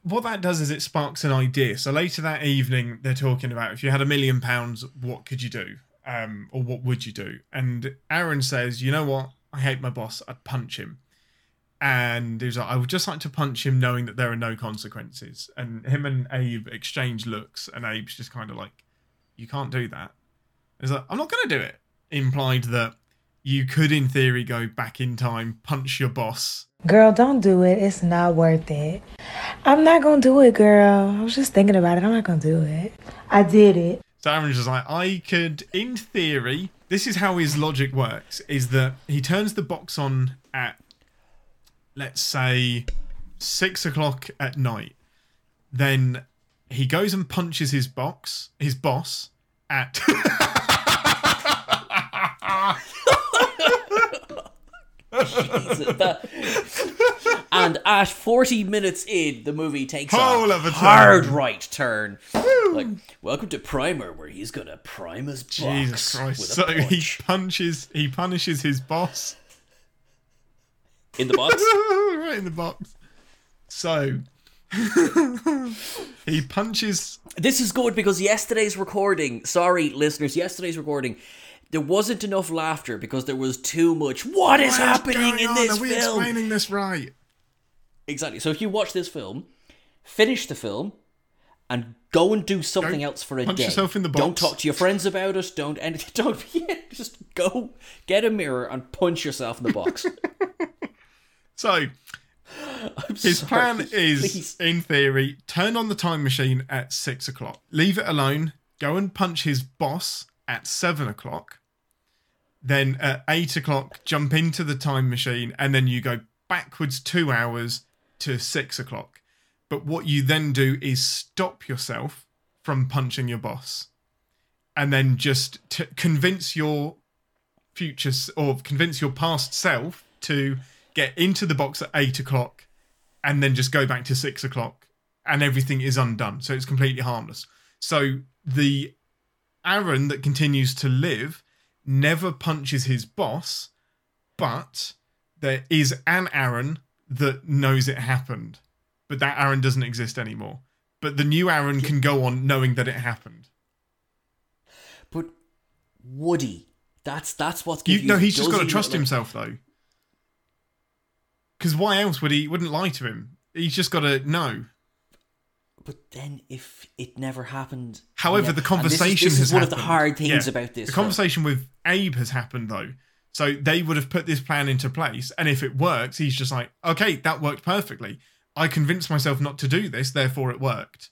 what that does is it sparks an idea. So later that evening, they're talking about if you had a million pounds, what could you do, um, or what would you do? And Aaron says, "You know what? I hate my boss. I'd punch him." And he was like, "I would just like to punch him, knowing that there are no consequences." And him and Abe exchange looks, and Abe's just kind of like, "You can't do that." He's like, "I'm not going to do it." Implied that you could, in theory, go back in time, punch your boss, Girl, don't do it. It's not worth it. I'm not gonna do it, girl. I was just thinking about it. I'm not gonna do it. I did it. So Aaron's just like, I could, in theory, this is how his logic works: is that he turns the box on at, let's say, six o'clock at night. Then he goes and punches his box, his boss, at. <laughs> That- and at 40 minutes in, the movie takes Whole a a turn. hard right turn. Like, welcome to Primer, where he's gonna prime his box Jesus Christ! So he punches, he punishes his boss in the box. <laughs> right in the box. So <laughs> he punches This is good because yesterday's recording, sorry listeners, yesterday's recording, there wasn't enough laughter because there was too much. What is What's happening going in on? this Are we film? explaining this right? Exactly. So if you watch this film, finish the film, and go and do something Go else for a punch day. yourself in the box. Don't talk to your friends about it. Don't anything. <laughs> Don't yeah, just go get a mirror and punch yourself in the box. So <laughs> I'm his sorry, plan <laughs> is, please. in theory, turn on the time machine at six o'clock, leave it alone, go and punch his boss at seven o'clock, then at eight o'clock jump into the time machine, and then you go backwards two hours to six o'clock. But what you then do is stop yourself from punching your boss, and then just t- convince your future or convince your past self to get into the box at eight o'clock, and then just go back to six o'clock, and everything is undone. So it's completely harmless. So the Aaron that continues to live never punches his boss, but there is an Aaron that knows it happened, but that Aaron doesn't exist anymore. But the new Aaron can go on knowing that it happened. But Woody, that's that's what's You, confusing. no, he's just got to trust like- himself though. Because why else would he wouldn't lie to him? He's just got to know. But then, if it never happened, However, the conversation this is, this has is one happened. of the hard things Yeah. about this. The conversation with Abe has happened though. So they would have put this plan into place, and if it works, he's just like, okay, that worked perfectly. I convinced myself not to do this, therefore it worked.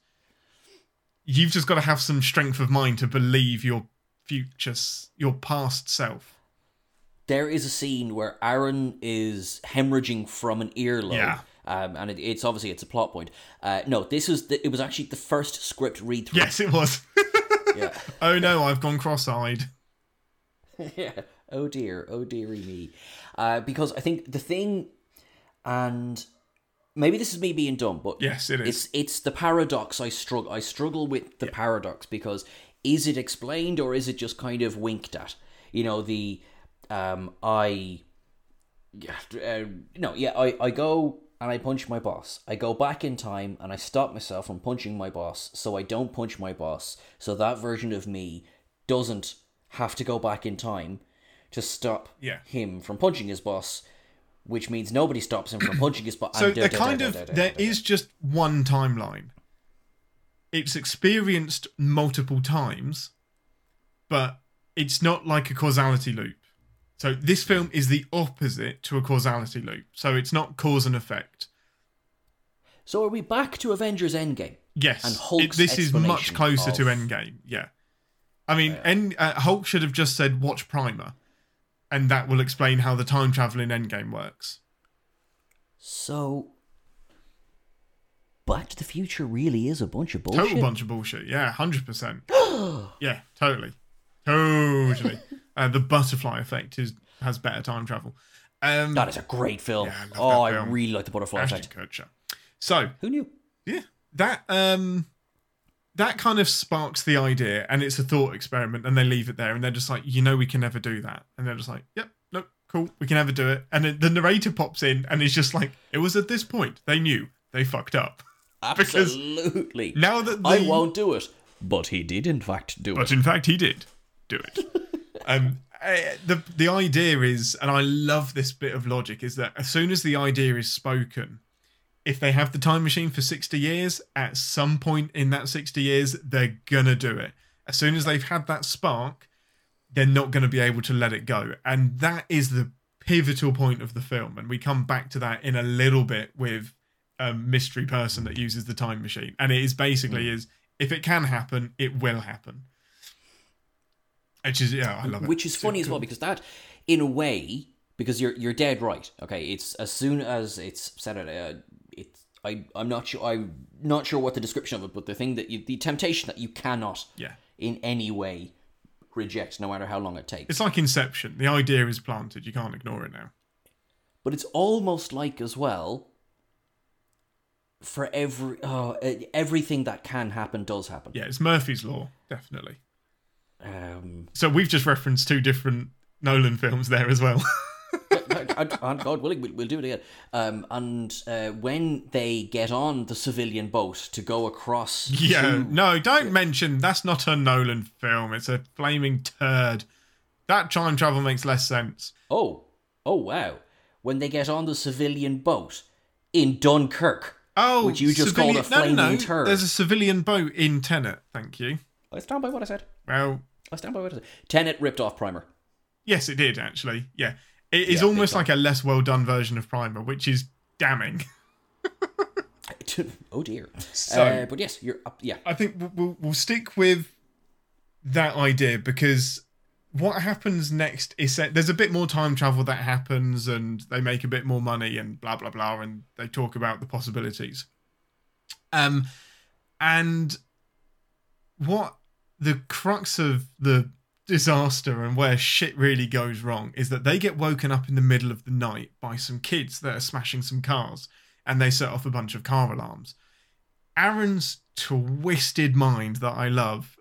You've just got to have some strength of mind to believe your future, your past self. There is a scene where Aaron is hemorrhaging from an earlobe. Yeah. Um, and it, it's obviously it's a plot point. Uh, no, this was the, it was actually the first script read through. Yes, it was. Yeah. <laughs> oh no, I've gone cross-eyed. <laughs> yeah. Oh dear. Oh dearie me. Uh, because I think the thing, and maybe this is me being dumb, but Yes, it is. It's it's the paradox. I struggle. I struggle with the paradox because is it explained or is it just kind of winked at? You know the um I yeah uh, no yeah I I go and I punch my boss. I go back in time and I stop myself from punching my boss, so I don't punch my boss. So that version of me doesn't have to go back in time to stop Yeah. him from punching his boss, which means nobody stops him from <coughs> punching his boss. So there kind of there is just one timeline. It's experienced multiple times, but it's not like a causality loop. So this film is the opposite to a causality loop. So it's not cause and effect. So are we back to Avengers Endgame? Yes, And Hulk's it- this is much closer to Endgame. Yeah, I mean, End, uh, Hulk should have just said watch Primer, and that will explain how the time travel in Endgame works. So Back to the Future really is a bunch of bullshit. Total bunch of bullshit. Yeah, hundred percent. <gasps> Yeah, totally, totally. <laughs> uh, the butterfly effect is has better time travel. Um, That is a great film. Yeah, I oh, that I really like the butterfly Ashton effect. Kutcher. So Who knew? yeah, that um, that kind of sparks the idea, and it's a thought experiment, and they leave it there, and they're just like, you know, we can never do that, and they're just like, yep, nope, cool, we can never do it, and then the narrator pops in, and it's just like, it was at this point they knew they fucked up. <laughs> Absolutely. Now that I won't do it. But he did, in fact, do But it. But in fact, he did do it. <laughs> um, eh, the the idea is, and I love this bit of logic, is that as soon as the idea is spoken, if they have the time machine for sixty years, at some point in that sixty years, they're gonna do it. As soon as they've had that spark, they're not going to be able to let it go, and that is the pivotal point of the film. And we come back to that in a little bit with a mystery person that uses the time machine, and it is basically is if it can happen, it will happen. Which is yeah, I love it. Which is funny so as well because that, in a way, because you're you're dead right. Okay, it's as soon as it's said it, uh, it's I I'm not sure I'm not sure what the description of it, but the thing that you the temptation that you cannot Yeah. in any way reject, no matter how long it takes. It's like Inception. The idea is planted. You can't ignore it now. but it's almost like as well. For every oh, uh, everything that can happen does happen. Yeah, it's Murphy's Law, definitely. Um, So we've just referenced two different Nolan films there as well. <laughs> and God willing, we'll, do it again. Um, and uh, when they get on the civilian boat to go across, yeah, to- no, don't mention that's not a Nolan film. It's a flaming turd. That time travel makes less sense. oh, oh wow, when they get on the civilian boat in Dunkirk. Oh, Which you just civilian- called a no, no, flaming no. turd. There's a civilian boat in Tenet. Thank you. I stand by what I said. Well, I stand by what I said. Tenet ripped off Primer. yes, it did actually. Yeah, it is Yeah, almost like a less well done version of Primer, which is damning. <laughs> <laughs> oh dear. So- uh, but yes, you're up. Yeah. I think we'll- we'll, stick with that idea because what happens next is that there's a bit more time travel that happens and they make a bit more money and blah blah blah and they talk about the possibilities um and what the crux of the disaster and where shit really goes wrong is that they get woken up in the middle of the night by some kids that are smashing some cars and they set off a bunch of car alarms aaron's twisted mind that i love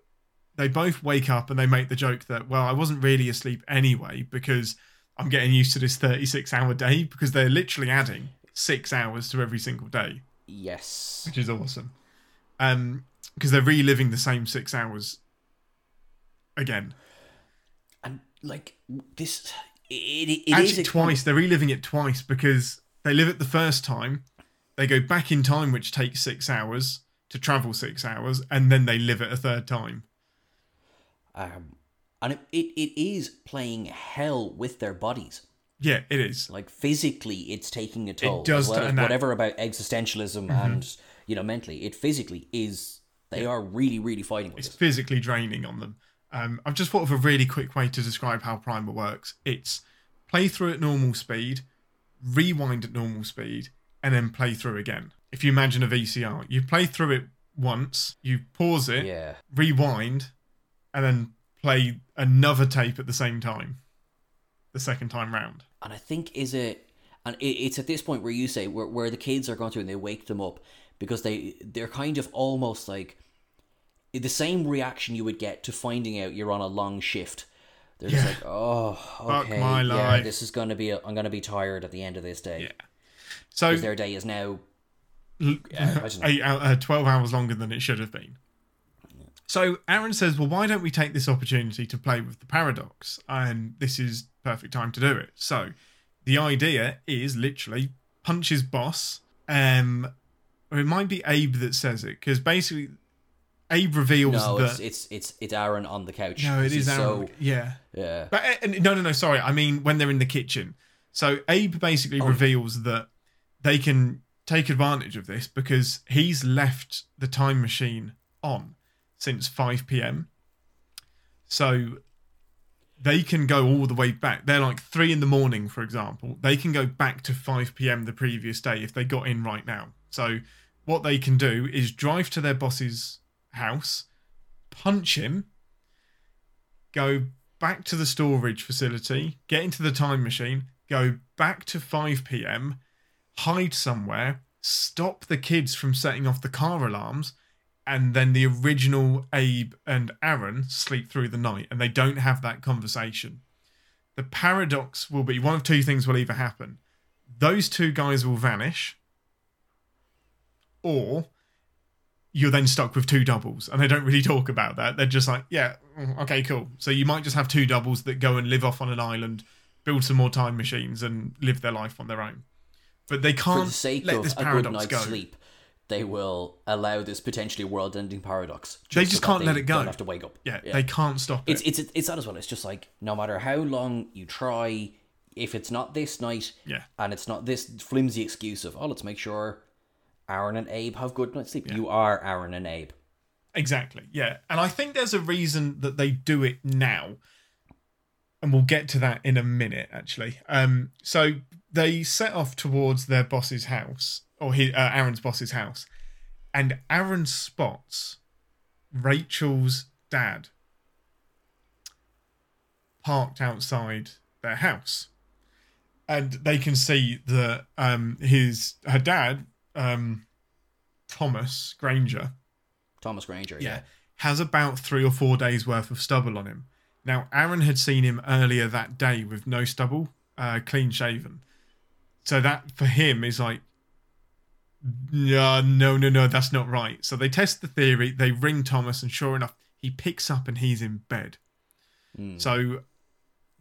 they both wake up and they make the joke that, well, I wasn't really asleep anyway because I'm getting used to this 36 hour day because they're literally adding six hours to every single day, Yes. which is awesome. Um, because they're reliving the same six hours again. And like this, it, it, Actually, twice. They're reliving it twice because they live it the first time, they go back in time, which takes six hours to travel six hours, and then they live it a third time. Um, and it, it, it is playing hell with their bodies. Yeah, it is. Like physically, it's taking a toll. It does Well, that- Mm-hmm. whatever about existentialism and you know mentally, it physically is. They are really, really fighting with it's it. physically draining on them. Um, I've just thought of a really quick way to describe how Primer works. It's play through at normal speed, rewind at normal speed, and then play through again. If you imagine a VCR, you play through it once, you pause it, Yeah. rewind, and then play another tape at the same time, the second time round. and I think is it, and it's at this point where you say where, where the kids are going through and they wake them up because they they're kind of almost like the same reaction you would get to finding out you're on a long shift. They're just like, oh, Fuck okay, my yeah, life." this is gonna be. A, I'm gonna be tired at the end of this day. Yeah. So their day is now. l- Yeah, I don't know. eight, uh, 12 hours longer than it should have been. So Aaron says, Well, why don't we take this opportunity to play with the paradox? And this is perfect time to do it. So the idea is literally punch his boss. Um, or it might be Abe that says it because basically Abe reveals No, that. it's it's it's it's Aaron on the couch. no, it is Aaron. So, yeah. yeah. But uh, no, no, no. Sorry, I mean when they're in the kitchen. So Abe basically reveals that they can take advantage of this because he's left the time machine on since 5 p.m. So they can go all the way back. They're like three in the morning, for example. They can go back to 5 p.m. the previous day if they got in right now. So what they can do is drive to their boss's house, punch him, go back to the storage facility, get into the time machine, go back to 5 p.m., hide somewhere, stop the kids from setting off the car alarms, and then the original Abe and Aaron sleep through the night and they don't have that conversation. The paradox will be one of two things will either happen. Those two guys will vanish, or you're then stuck with two doubles and they don't really talk about that they're just like yeah mm, okay cool so you might just have two doubles that go and live off on an island build some more time machines and live their life on their own but they can't the sake let of this a good paradox night's go sleep, they will allow this potentially world-ending paradox. They just that can't they let it go. Don't have to wake up. yeah, they can't stop it. It's it it's it's that as well. It's just like no matter how long you try, if it's not this night, Yeah. and it's not this flimsy excuse of oh let's make sure Aaron and Abe have good night's sleep. You are Aaron and Abe. Exactly. Yeah. And I think there's a reason that they do it now. And we'll get to that in a minute, actually. Um, so they set off towards their boss's house, or he, uh, Aaron's boss's house, and Aaron spots Rachel's dad parked outside their house, and they can see that um, his her dad, um, Thomas Granger, Thomas Granger. yeah, has about three or four days worth of stubble on him. Now, Aaron had seen him earlier that day with no stubble, uh, clean shaven. So that for him is like, no, no, no, no, that's not right. So they test the theory. They ring Thomas, and sure enough, he picks up and he's in bed. So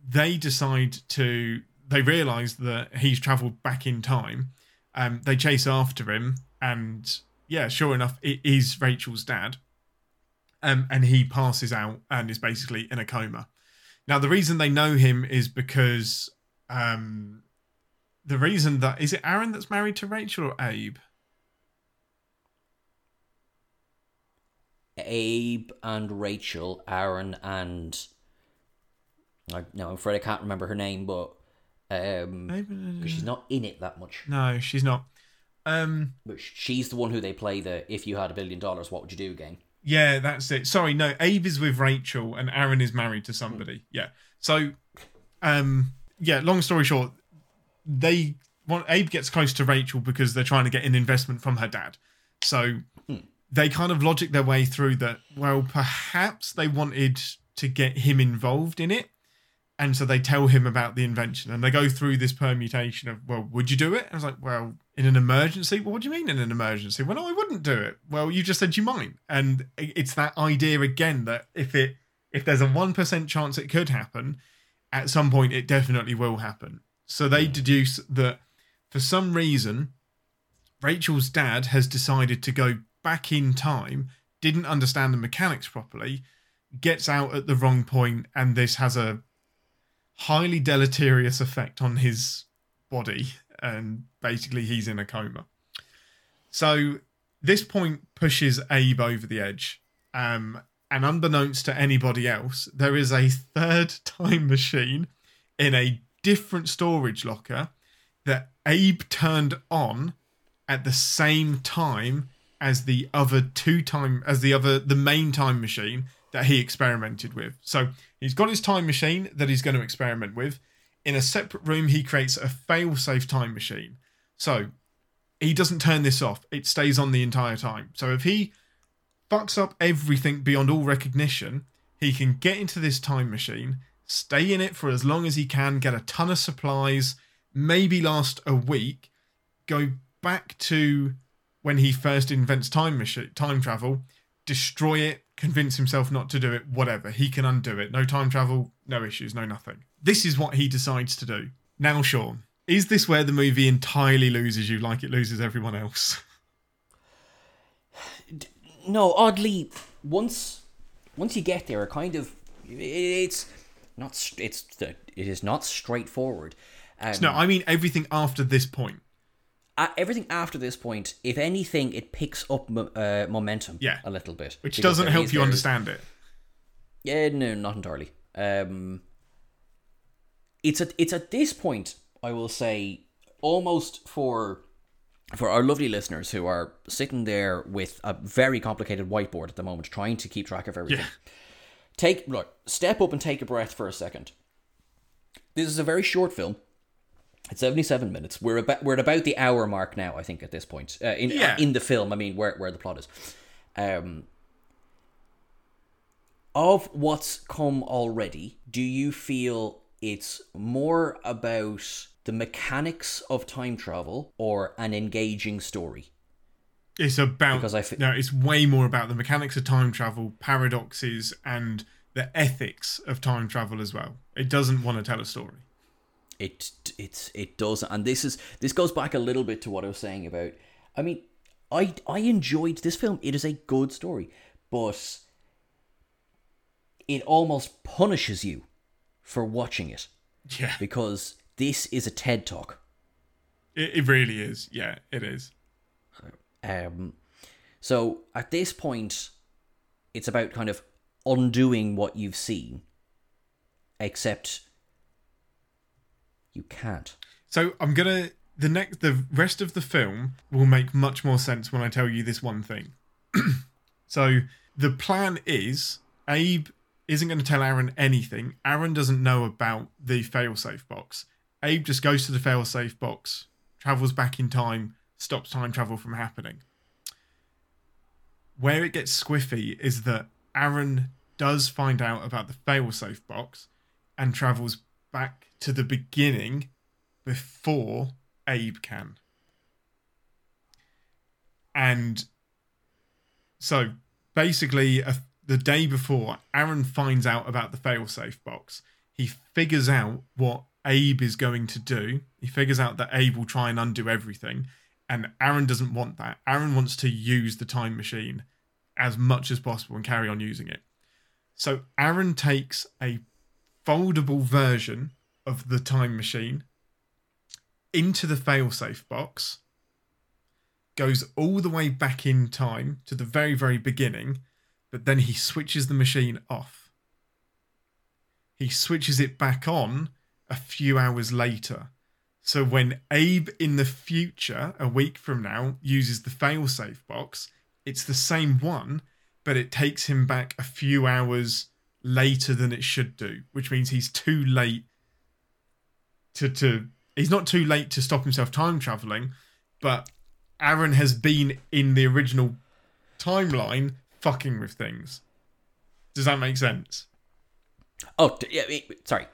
they decide to. They realise that he's travelled back in time. Um, they chase after him, and yeah, sure enough, it is Rachel's dad. Um, and he passes out and is basically in a coma. Now, the reason they know him is because um, the reason that is it Aaron that's married to Rachel or Abe? Abe and Rachel, Aaron and I, no, I'm afraid I can't remember her name, but um, because she's not in it that much. No, she's not. Um, But she's the one who they play the "If you had a billion dollars, what would you do?" game. yeah, that's it. Sorry, no, Abe is with Rachel and Aaron is married to somebody. Yeah. So, um, yeah. Long story short, they want Abe gets close to Rachel because they're trying to get an investment from her dad. So they kind of logic their way through that. Well, perhaps they wanted to get him involved in it. And so they tell him about the invention and they go through this permutation of, well, would you do it? And I was like, well, in an emergency? Well, what do you mean in an emergency? Well, no, I wouldn't do it. Well, you just said you might. And it's that idea again that if it if there's a 1% chance it could happen, at some point it definitely will happen. So they deduce that for some reason, Rachel's dad has decided to go back in time, didn't understand the mechanics properly, gets out at the wrong point, and this has a highly deleterious effect on his body, and basically he's in a coma. So this point pushes Abe over the edge. Um, and unbeknownst to anybody else, there is a third <laughs> time machine in a different storage locker that Abe turned on at the same time as the other two time as the other the main time machine that he experimented with. So he's got his time machine that he's going to experiment with. In a separate room, he creates a fail-safe time machine. So he doesn't turn this off; it stays on the entire time. So if he fucks up everything beyond all recognition, he can get into this time machine, stay in it for as long as he can, get a ton of supplies, maybe last a week, go back to when he first invents time machine, time travel, destroy it, convince himself not to do it, whatever. He can undo it. No time travel, no issues, no nothing. This is what he decides to do. Now, Sean, is this where the movie entirely loses you like it loses everyone else? <sighs> No, oddly, once once you get there, it kind of it's not it's it is not straightforward. Um, No, I mean everything after this point. Everything after this point, if anything, it picks up uh, momentum. Yeah. a little bit, Which doesn't help you there understand it. Yeah, no, not entirely. Um, it's at it's at this point I will say almost for for our lovely listeners who are sitting there with a very complicated whiteboard at the moment, trying to keep track of everything. Yeah. Take look, step up and take a breath for a second. This is a very short film. It's seventy-seven minutes. We're about we're at about the hour mark now. I think at this point uh, in Yeah. in the film. I mean, where where the plot is. Um, of what's come already, do you feel it's more about the mechanics of time travel or an engaging story? It's about Because I fe- no, it's way more about the mechanics of time travel, paradoxes, and the ethics of time travel as well. It doesn't want to tell a story. It it's it does, and this is this goes back a little bit to what I was saying about. I mean, I I enjoyed this film. It is a good story, but it almost punishes you for watching it Yeah, because this is a TED talk. it, it really is. Yeah, it is. Um, so at this point, it's about kind of undoing what you've seen, except you can't. So I'm gonna the next the rest of the film will make much more sense when I tell you this one thing. <clears throat> so the plan is Abe isn't going to tell Aaron anything. Aaron doesn't know about the failsafe box. Abe just goes to the failsafe box, travels back in time, stops time travel from happening. Where it gets squiffy is that Aaron does find out about the failsafe box and travels back to the beginning before Abe can. And so basically, a, the day before, Aaron finds out about the failsafe box. He figures out what Abe is going to do. He figures out that Abe will try and undo everything. And Aaron doesn't want that. Aaron wants to use the time machine as much as possible and carry on using it. So Aaron takes a foldable version of the time machine into the failsafe box, goes all the way back in time to the very, very beginning, but then he switches the machine off. he switches it back on a few hours later. So when Abe in the future, a week from now, uses the failsafe box, it's the same one, but it takes him back a few hours later than it should do, which means he's too late to to he's not too late to stop himself time traveling, but Aaron has been in the original timeline fucking with things. Does that make sense? Oh, yeah, sorry.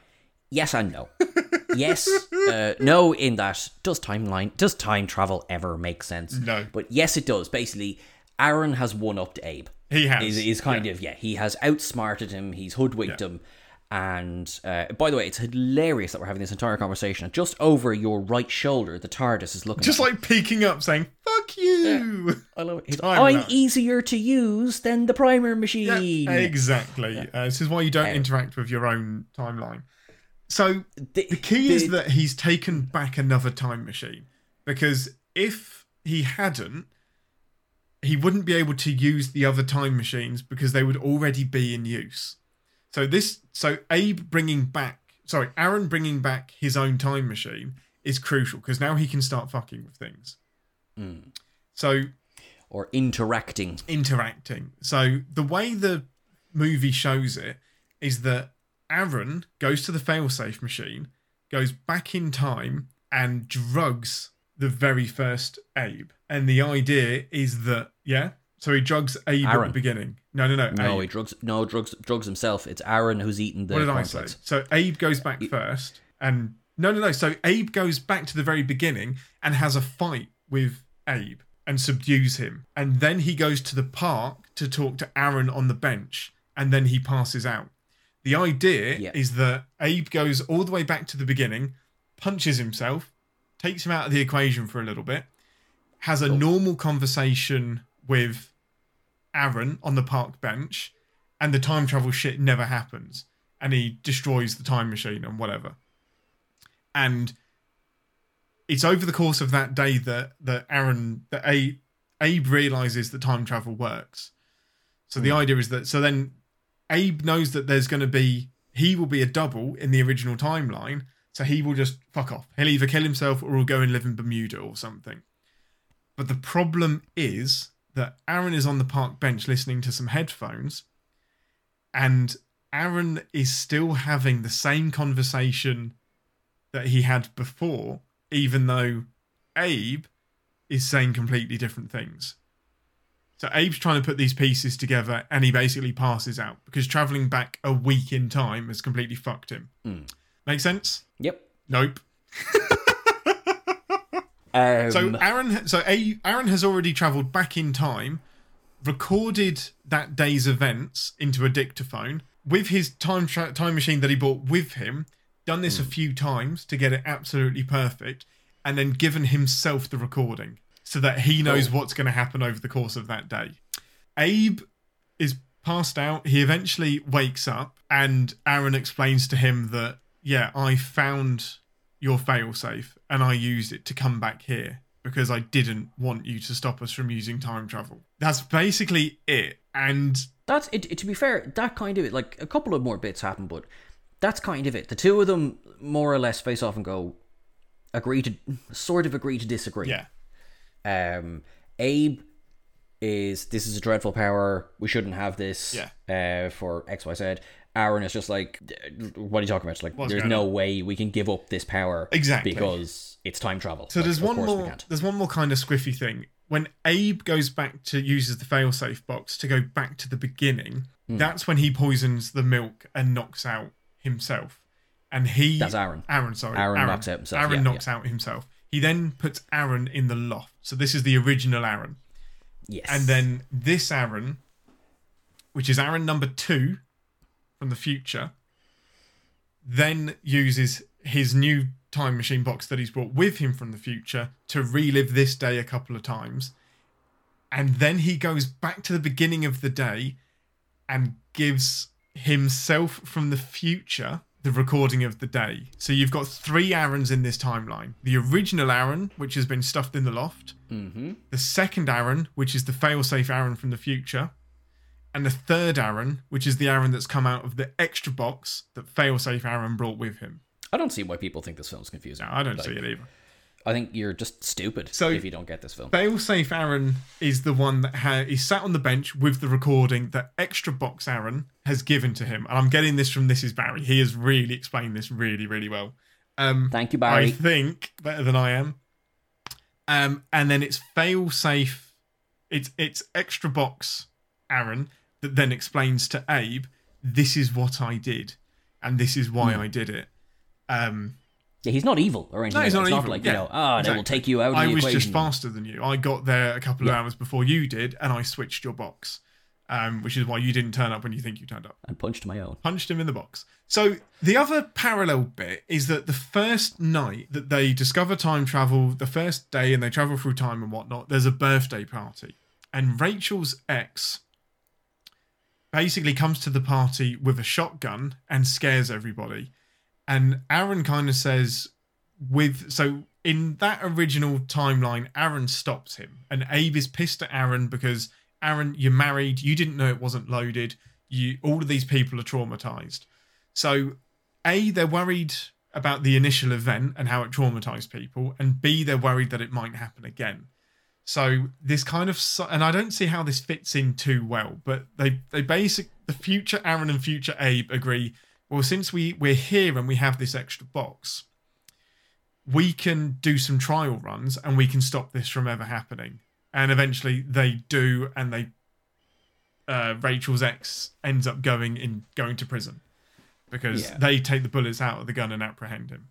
Yes and no. <laughs> yes, uh, no. In that, does timeline, does time travel ever make sense? No. But yes, it does. Basically, Aaron has one upped Abe. He has. Is, is kind yeah. of yeah. He has outsmarted him. He's hoodwinked him. And uh, by the way, it's hilarious that we're having this entire conversation. Just over your right shoulder, the TARDIS is looking. Just like peeking up saying, fuck you. I love it. He's, I'm easier to use than the primer Yeah, machine. exactly. Uh, this is why you don't Um, interact with your own timeline. So The, the key is that he's taken back another time machine because if he hadn't, he wouldn't be able to use the other time machines because they would already be in use. So this, so Abe bringing back, sorry, Aaron bringing back his own time machine is crucial because now he can start fucking with things. Hmm. So or interacting. interacting. So the way the movie shows it is that Aaron goes to the failsafe machine, goes back in time, and drugs the very first Abe. And the idea is that yeah, so he drugs Abe at the beginning. No, no, no. No, Abe. he drugs. No, drugs. Drugs himself. It's Aaron who's eaten the. what did I say? So Abe goes back first, and no, no, no. So Abe goes back to the very beginning and has a fight with Abe and subdues him, and then he goes to the park to talk to Aaron on the bench, and then he passes out. The idea Yeah. is that Abe goes all the way back to the beginning, punches himself, takes him out of the equation for a little bit, has a normal conversation with Aaron on the park bench, and the time travel shit never happens. And he destroys the time machine and whatever. And it's over the course of that day that that Aaron that Abe, Abe realizes that time travel works. So the hmm. idea is that so then Abe knows that there's going to be he will be a double in the original timeline. So he will just fuck off. He'll either kill himself or he'll go and live in Bermuda or something. But the problem is that Aaron is on the park bench listening to some headphones, and Aaron is still having the same conversation that he had before, even though Abe is saying completely different things. So Abe's trying to put these pieces together and he basically passes out because traveling back a week in time has completely fucked him. Hmm. Make sense? Yep. Nope. Um, So Aaron, so A- Aaron has already travelled back in time, recorded that day's events into a dictaphone with his time tra- time machine that he brought with him. Done this a few times to get it absolutely perfect, and then given himself the recording so that he knows what's going to happen over the course of that day. Abe is passed out. He eventually wakes up, and Aaron explains to him that, yeah, I found your failsafe and I used it to come back here because I didn't want you to stop us from using time travel. That's basically it. And that's it, To be fair, that kind of it. Like a couple of more bits happen, but that's kind of it. The two of them more or less face off and go, agree to sort of agree to disagree. yeah, Um, Abe is this is a dreadful power. We shouldn't have this. Yeah. Uh, for X Y Z. Aaron is just like, what are you talking about? It's like, What's there's no way we can give up this power Exactly. because it's time travel. So Like, there's one more. There's one more kind of squiffy thing. When Abe goes back to uses the failsafe box to go back to the beginning, Hmm. that's when he poisons the milk and knocks out himself. And he That's Aaron. Aaron, sorry, Aaron knocks out himself, Aaron yeah, knocks out himself. He then puts Aaron in the loft. So this is the original Aaron. Yes. And then this Aaron, which is Aaron number two from the future, then uses his new time machine box that he's brought with him from the future to relive this day a couple of times. And then he goes back to the beginning of the day and gives himself from the future the recording of the day. So you've got three Aarons in this timeline the original Aaron, which has been stuffed in the loft, mm-hmm. the second Aaron, which is the failsafe Aaron from the future, and the third Aaron, which is the Aaron that's come out of the extra box that failsafe Aaron brought with him. I don't see why people think this film's confusing. No, I don't Like, see it either. I think you're just stupid So- if you don't get this film. Failsafe Aaron is the one that ha- he sat on the bench with the recording that extra box Aaron has given to him. And I'm getting this from This Is Barry. He has really explained this really, really well. Um, Thank you, Barry. I think better than I am. Um, and then it's failsafe. It's it's extra box Aaron that then explains to Abe, "This is what I did, and this is why I did it." Um, Yeah, he's not evil or anything. no, he's not that. evil. not like yeah, you know, ah, they will take you out of I was equation. just faster than you. I got there a couple of Yeah. hours before you did, and I switched your box, um, which is why you didn't turn up when you think you turned up. and punched my own. Punched him in the box. So the other parallel bit is that the first night that they discover time travel, the first day, and they travel through time and whatnot, there's a birthday party, and Rachel's ex basically comes to the party with a shotgun and scares everybody. And Aaron kind of says, with so in that original timeline, Aaron stops him, and Abe is pissed at Aaron because Aaron, you're married, you didn't know it wasn't loaded. You all of these people are traumatized. So, A, they're worried about the initial event and how it traumatized people, and B, they're worried that it might happen again. So this kind of, and I don't see how this fits in too well, but they they basic the future Aaron and future Abe agree. Well, since we we're here and we have this extra box, we can do some trial runs and we can stop this from ever happening. And eventually they do, and they uh, Rachel's ex ends up going in going to prison because Yeah. they take the bullets out of the gun and apprehend him.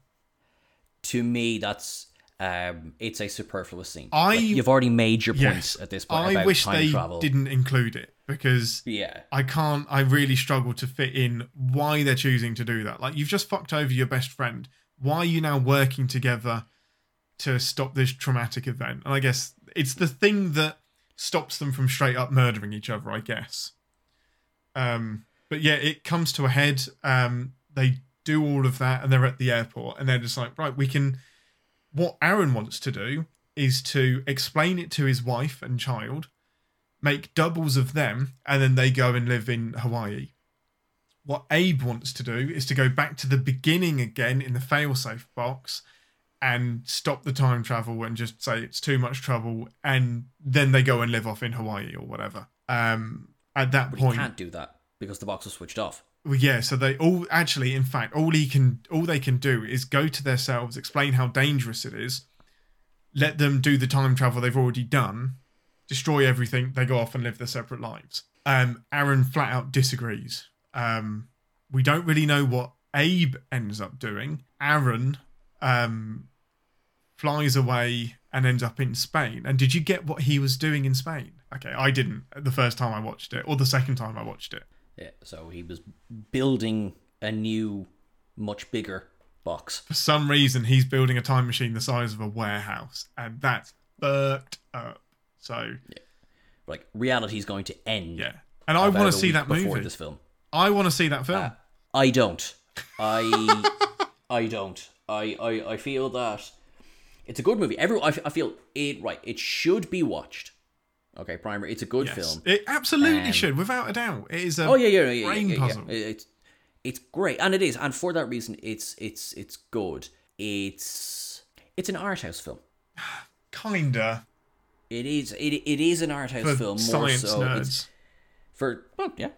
To me, that's um, it's a superfluous scene. I- Like, you've already made your points Yes, at this point. I wish they travel. didn't include it because Yeah, I can't. I really struggle to fit in why they're choosing to do that. Like you've just fucked over your best friend. Why are you now working together to stop this traumatic event? And I guess it's the thing that stops them from straight up murdering each other. I guess. Um, but yeah, it comes to a head. Um, they do all of that, and they're at the airport, and they're just like, right, we can. What Aaron wants to do is to explain it to his wife and child make doubles of them, and then they go and live in Hawaii. What Abe wants to do is to go back to the beginning again in the failsafe box and stop the time travel and just say it's too much trouble, and then they go and live off in Hawaii or whatever. Um, at that but point, you can't do that because the box was switched off. Well, yeah, so they all actually, in fact, all he can, all they can do is go to themselves, explain how dangerous it is, let them do the time travel they've already done, destroy everything, they go off and live their separate lives. Um, Aaron flat out disagrees. Um, we don't really know what Abe ends up doing. Aaron um, flies away and ends up in Spain. And did you get what he was doing in Spain? Okay, I didn't the first time I watched it, or the second time I watched it. Yeah, so he was building a new, much bigger box. for some reason he's building a time machine the size of a warehouse and that's fucked up so yeah. Like reality's going to end. yeah and i want to see that before movie this film. i want to see that film Uh, I don't. I <laughs> I don't. I, I I feel that it's a good movie. Every I, f- I feel it right. It should be watched. Okay, primer. It's a good yes film. it absolutely Um, should without a doubt it is a Oh yeah, yeah, yeah, yeah, brain yeah, yeah. puzzle It- It's it's great, and it is, and for that reason, it's it's it's good. It's it's an art house film. <sighs> kinda It is it it is an art house for film. More so, nerds It's for well, yeah.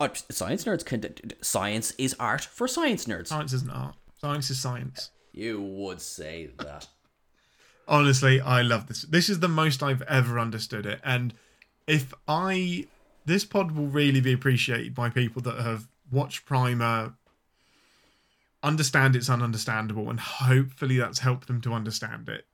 Uh, science nerds can. Science is art for science nerds. science isn't art science is science You would say that. Honestly i love this. This is the most i've ever understood it. And if i this pod will really be appreciated by people that have watched primer understand it's ununderstandable and hopefully that's helped them to understand it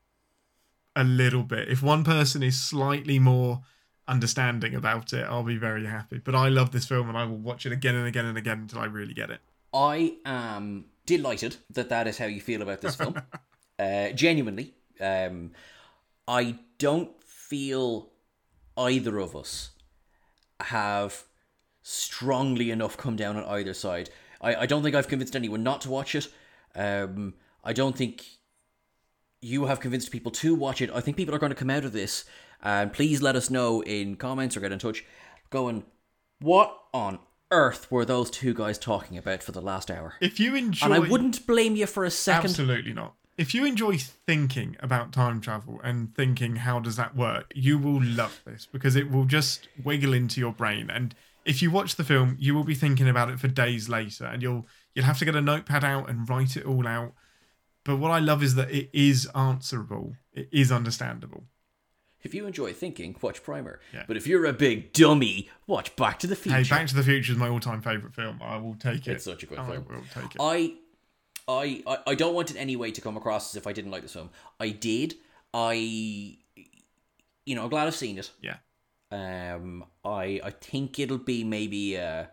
a little bit. If one person is slightly more understanding about it i'll be very happy. But i love this film and i will watch it again and again and again until i really get it. I am delighted that that is how you feel about this film. <laughs> uh, genuinely, um, I don't feel either of us have strongly enough come down on either side. I, I don't think I've convinced anyone not to watch it. Um, I don't think you have convinced people to watch it. I think people are going to come out of this and please let us know in comments or get in touch going, What on earth were those two guys talking about for the last hour? If you enjoy, And I wouldn't blame you for a second. Absolutely not. If you enjoy thinking about time travel and thinking how does that work, you will love this because it will just wiggle into your brain. And if you watch the film, you will be thinking about it for days later, and you'll you'll have to get a notepad out and write it all out. But what I love is that it is answerable. It is understandable. If you enjoy thinking, watch Primer. Yeah. But if you're a big dummy, watch Back to the Future. Hey, Back to the Future is my all-time favorite film. I will take it. It's such a good I film. will take it. I, I, I, I don't want it any way to come across as if I didn't like this film. I did. I, you know, I'm glad I've seen it. yeah. Um, I, I think it'll be maybe. Uh,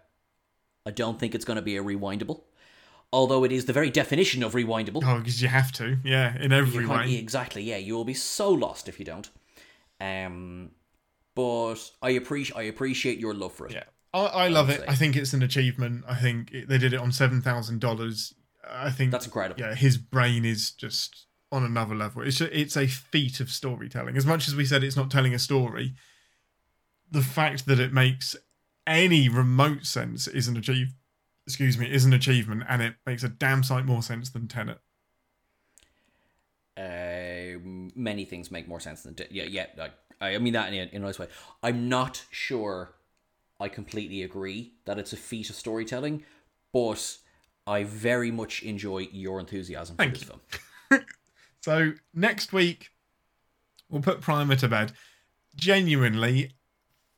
I don't think it's going to be a rewindable, although it is the very definition of rewindable. Oh, because you have to. Yeah, in every way. exactly. Yeah, you will be so lost if you don't. Um, but I appreciate I appreciate your love for it. Yeah, I, I love it. I think it's an achievement. I think it, they did it on seven thousand dollars. I think That's incredible. Yeah, his brain is just on another level. It's a, it's a feat of storytelling. As much as we said it's not telling a story, the fact that it makes any remote sense is an achieve. Excuse me, is an achievement, and it makes a damn sight more sense than Tenet. Uh, many things make more sense than yeah, yeah. I, I mean that in a, in a nice way. I'm not sure. I completely agree that it's a feat of storytelling, but I very much enjoy your enthusiasm for Thank this you. film. <laughs> So next week, we'll put Primer to bed. Genuinely,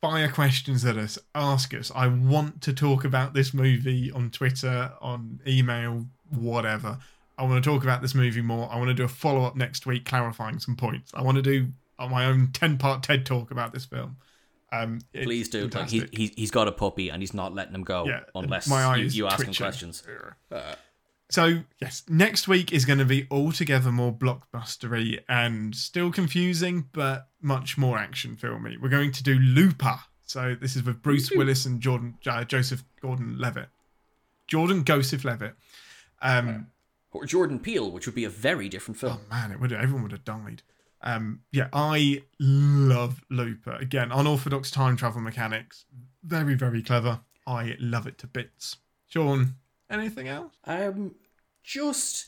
fire questions at us. Ask us. I want to talk about this movie on Twitter, on email, whatever. I want to talk about this movie more. I want to do a follow up next week, clarifying some points. I want to do my own ten part TED talk about this film. Um, Please do. Like he, he he's got a puppy and he's not letting him go Yeah, unless my eye you, you ask him questions. So yes, next week is going to be altogether more blockbustery and still confusing, but much more action filmy. We're going to do Looper. So this is with Bruce Willis and Jordan uh, Joseph Gordon-Levitt. Jordan Joseph Levitt. Um, Or Jordan Peele, which would be a very different film. oh man, it would everyone would have died. Um, yeah, I love Looper. Again, unorthodox time travel mechanics. Very, very clever. I love it to bits. Sean, anything else? Um, just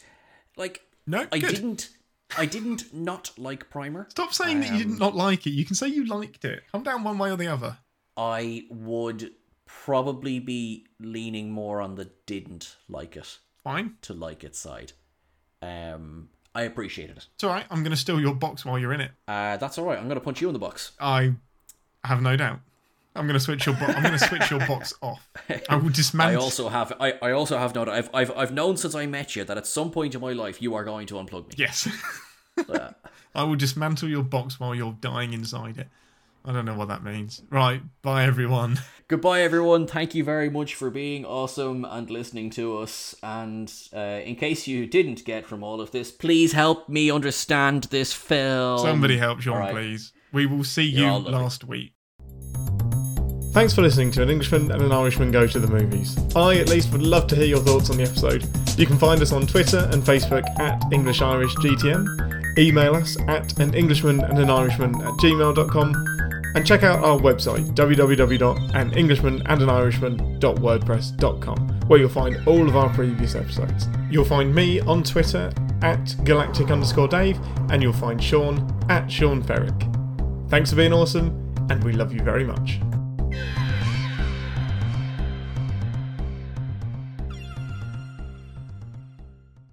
like No, I good. didn't, I didn't not like Primer. Stop saying that you did Um, not like it. You can say you liked it. Come down one way or the other. I would probably be leaning more on the didn't like it Fine. to like it side. Um, I appreciated it. It's all right. I'm going to steal your box while you're in it. Uh, that's all right. I'm gonna punch you in the box. I have no doubt. I'm going to switch your. Bo- I'm going to switch your box <laughs> off. I will dismantle. I also have, I, I also have known, I've, I've, I've known since I met you that at some point in my life you are going to unplug me. Yes. <laughs> Uh, <laughs> I will dismantle your box while you're dying inside it. I don't know what that means. Right. Bye, everyone. <laughs> Goodbye, everyone. Thank you very much for being awesome and listening to us. And uh, in case you didn't get from all of this, please help me understand this film. Somebody help Sean, all right. please. We will see You're you last week. Thanks for listening to An Englishman and an Irishman Go to the Movies. I, at least, would love to hear your thoughts on the episode. You can find us on Twitter and Facebook at English Irish GTM, email us at an Englishman and an Irishman at gmail.com, and check out our website www.anenglishmanandanirishman.wordpress.com, where you'll find all of our previous episodes. You'll find me on Twitter at galactic underscore Dave, and you'll find Sean at Sean Ferrick. Thanks for being awesome, and we love you very much.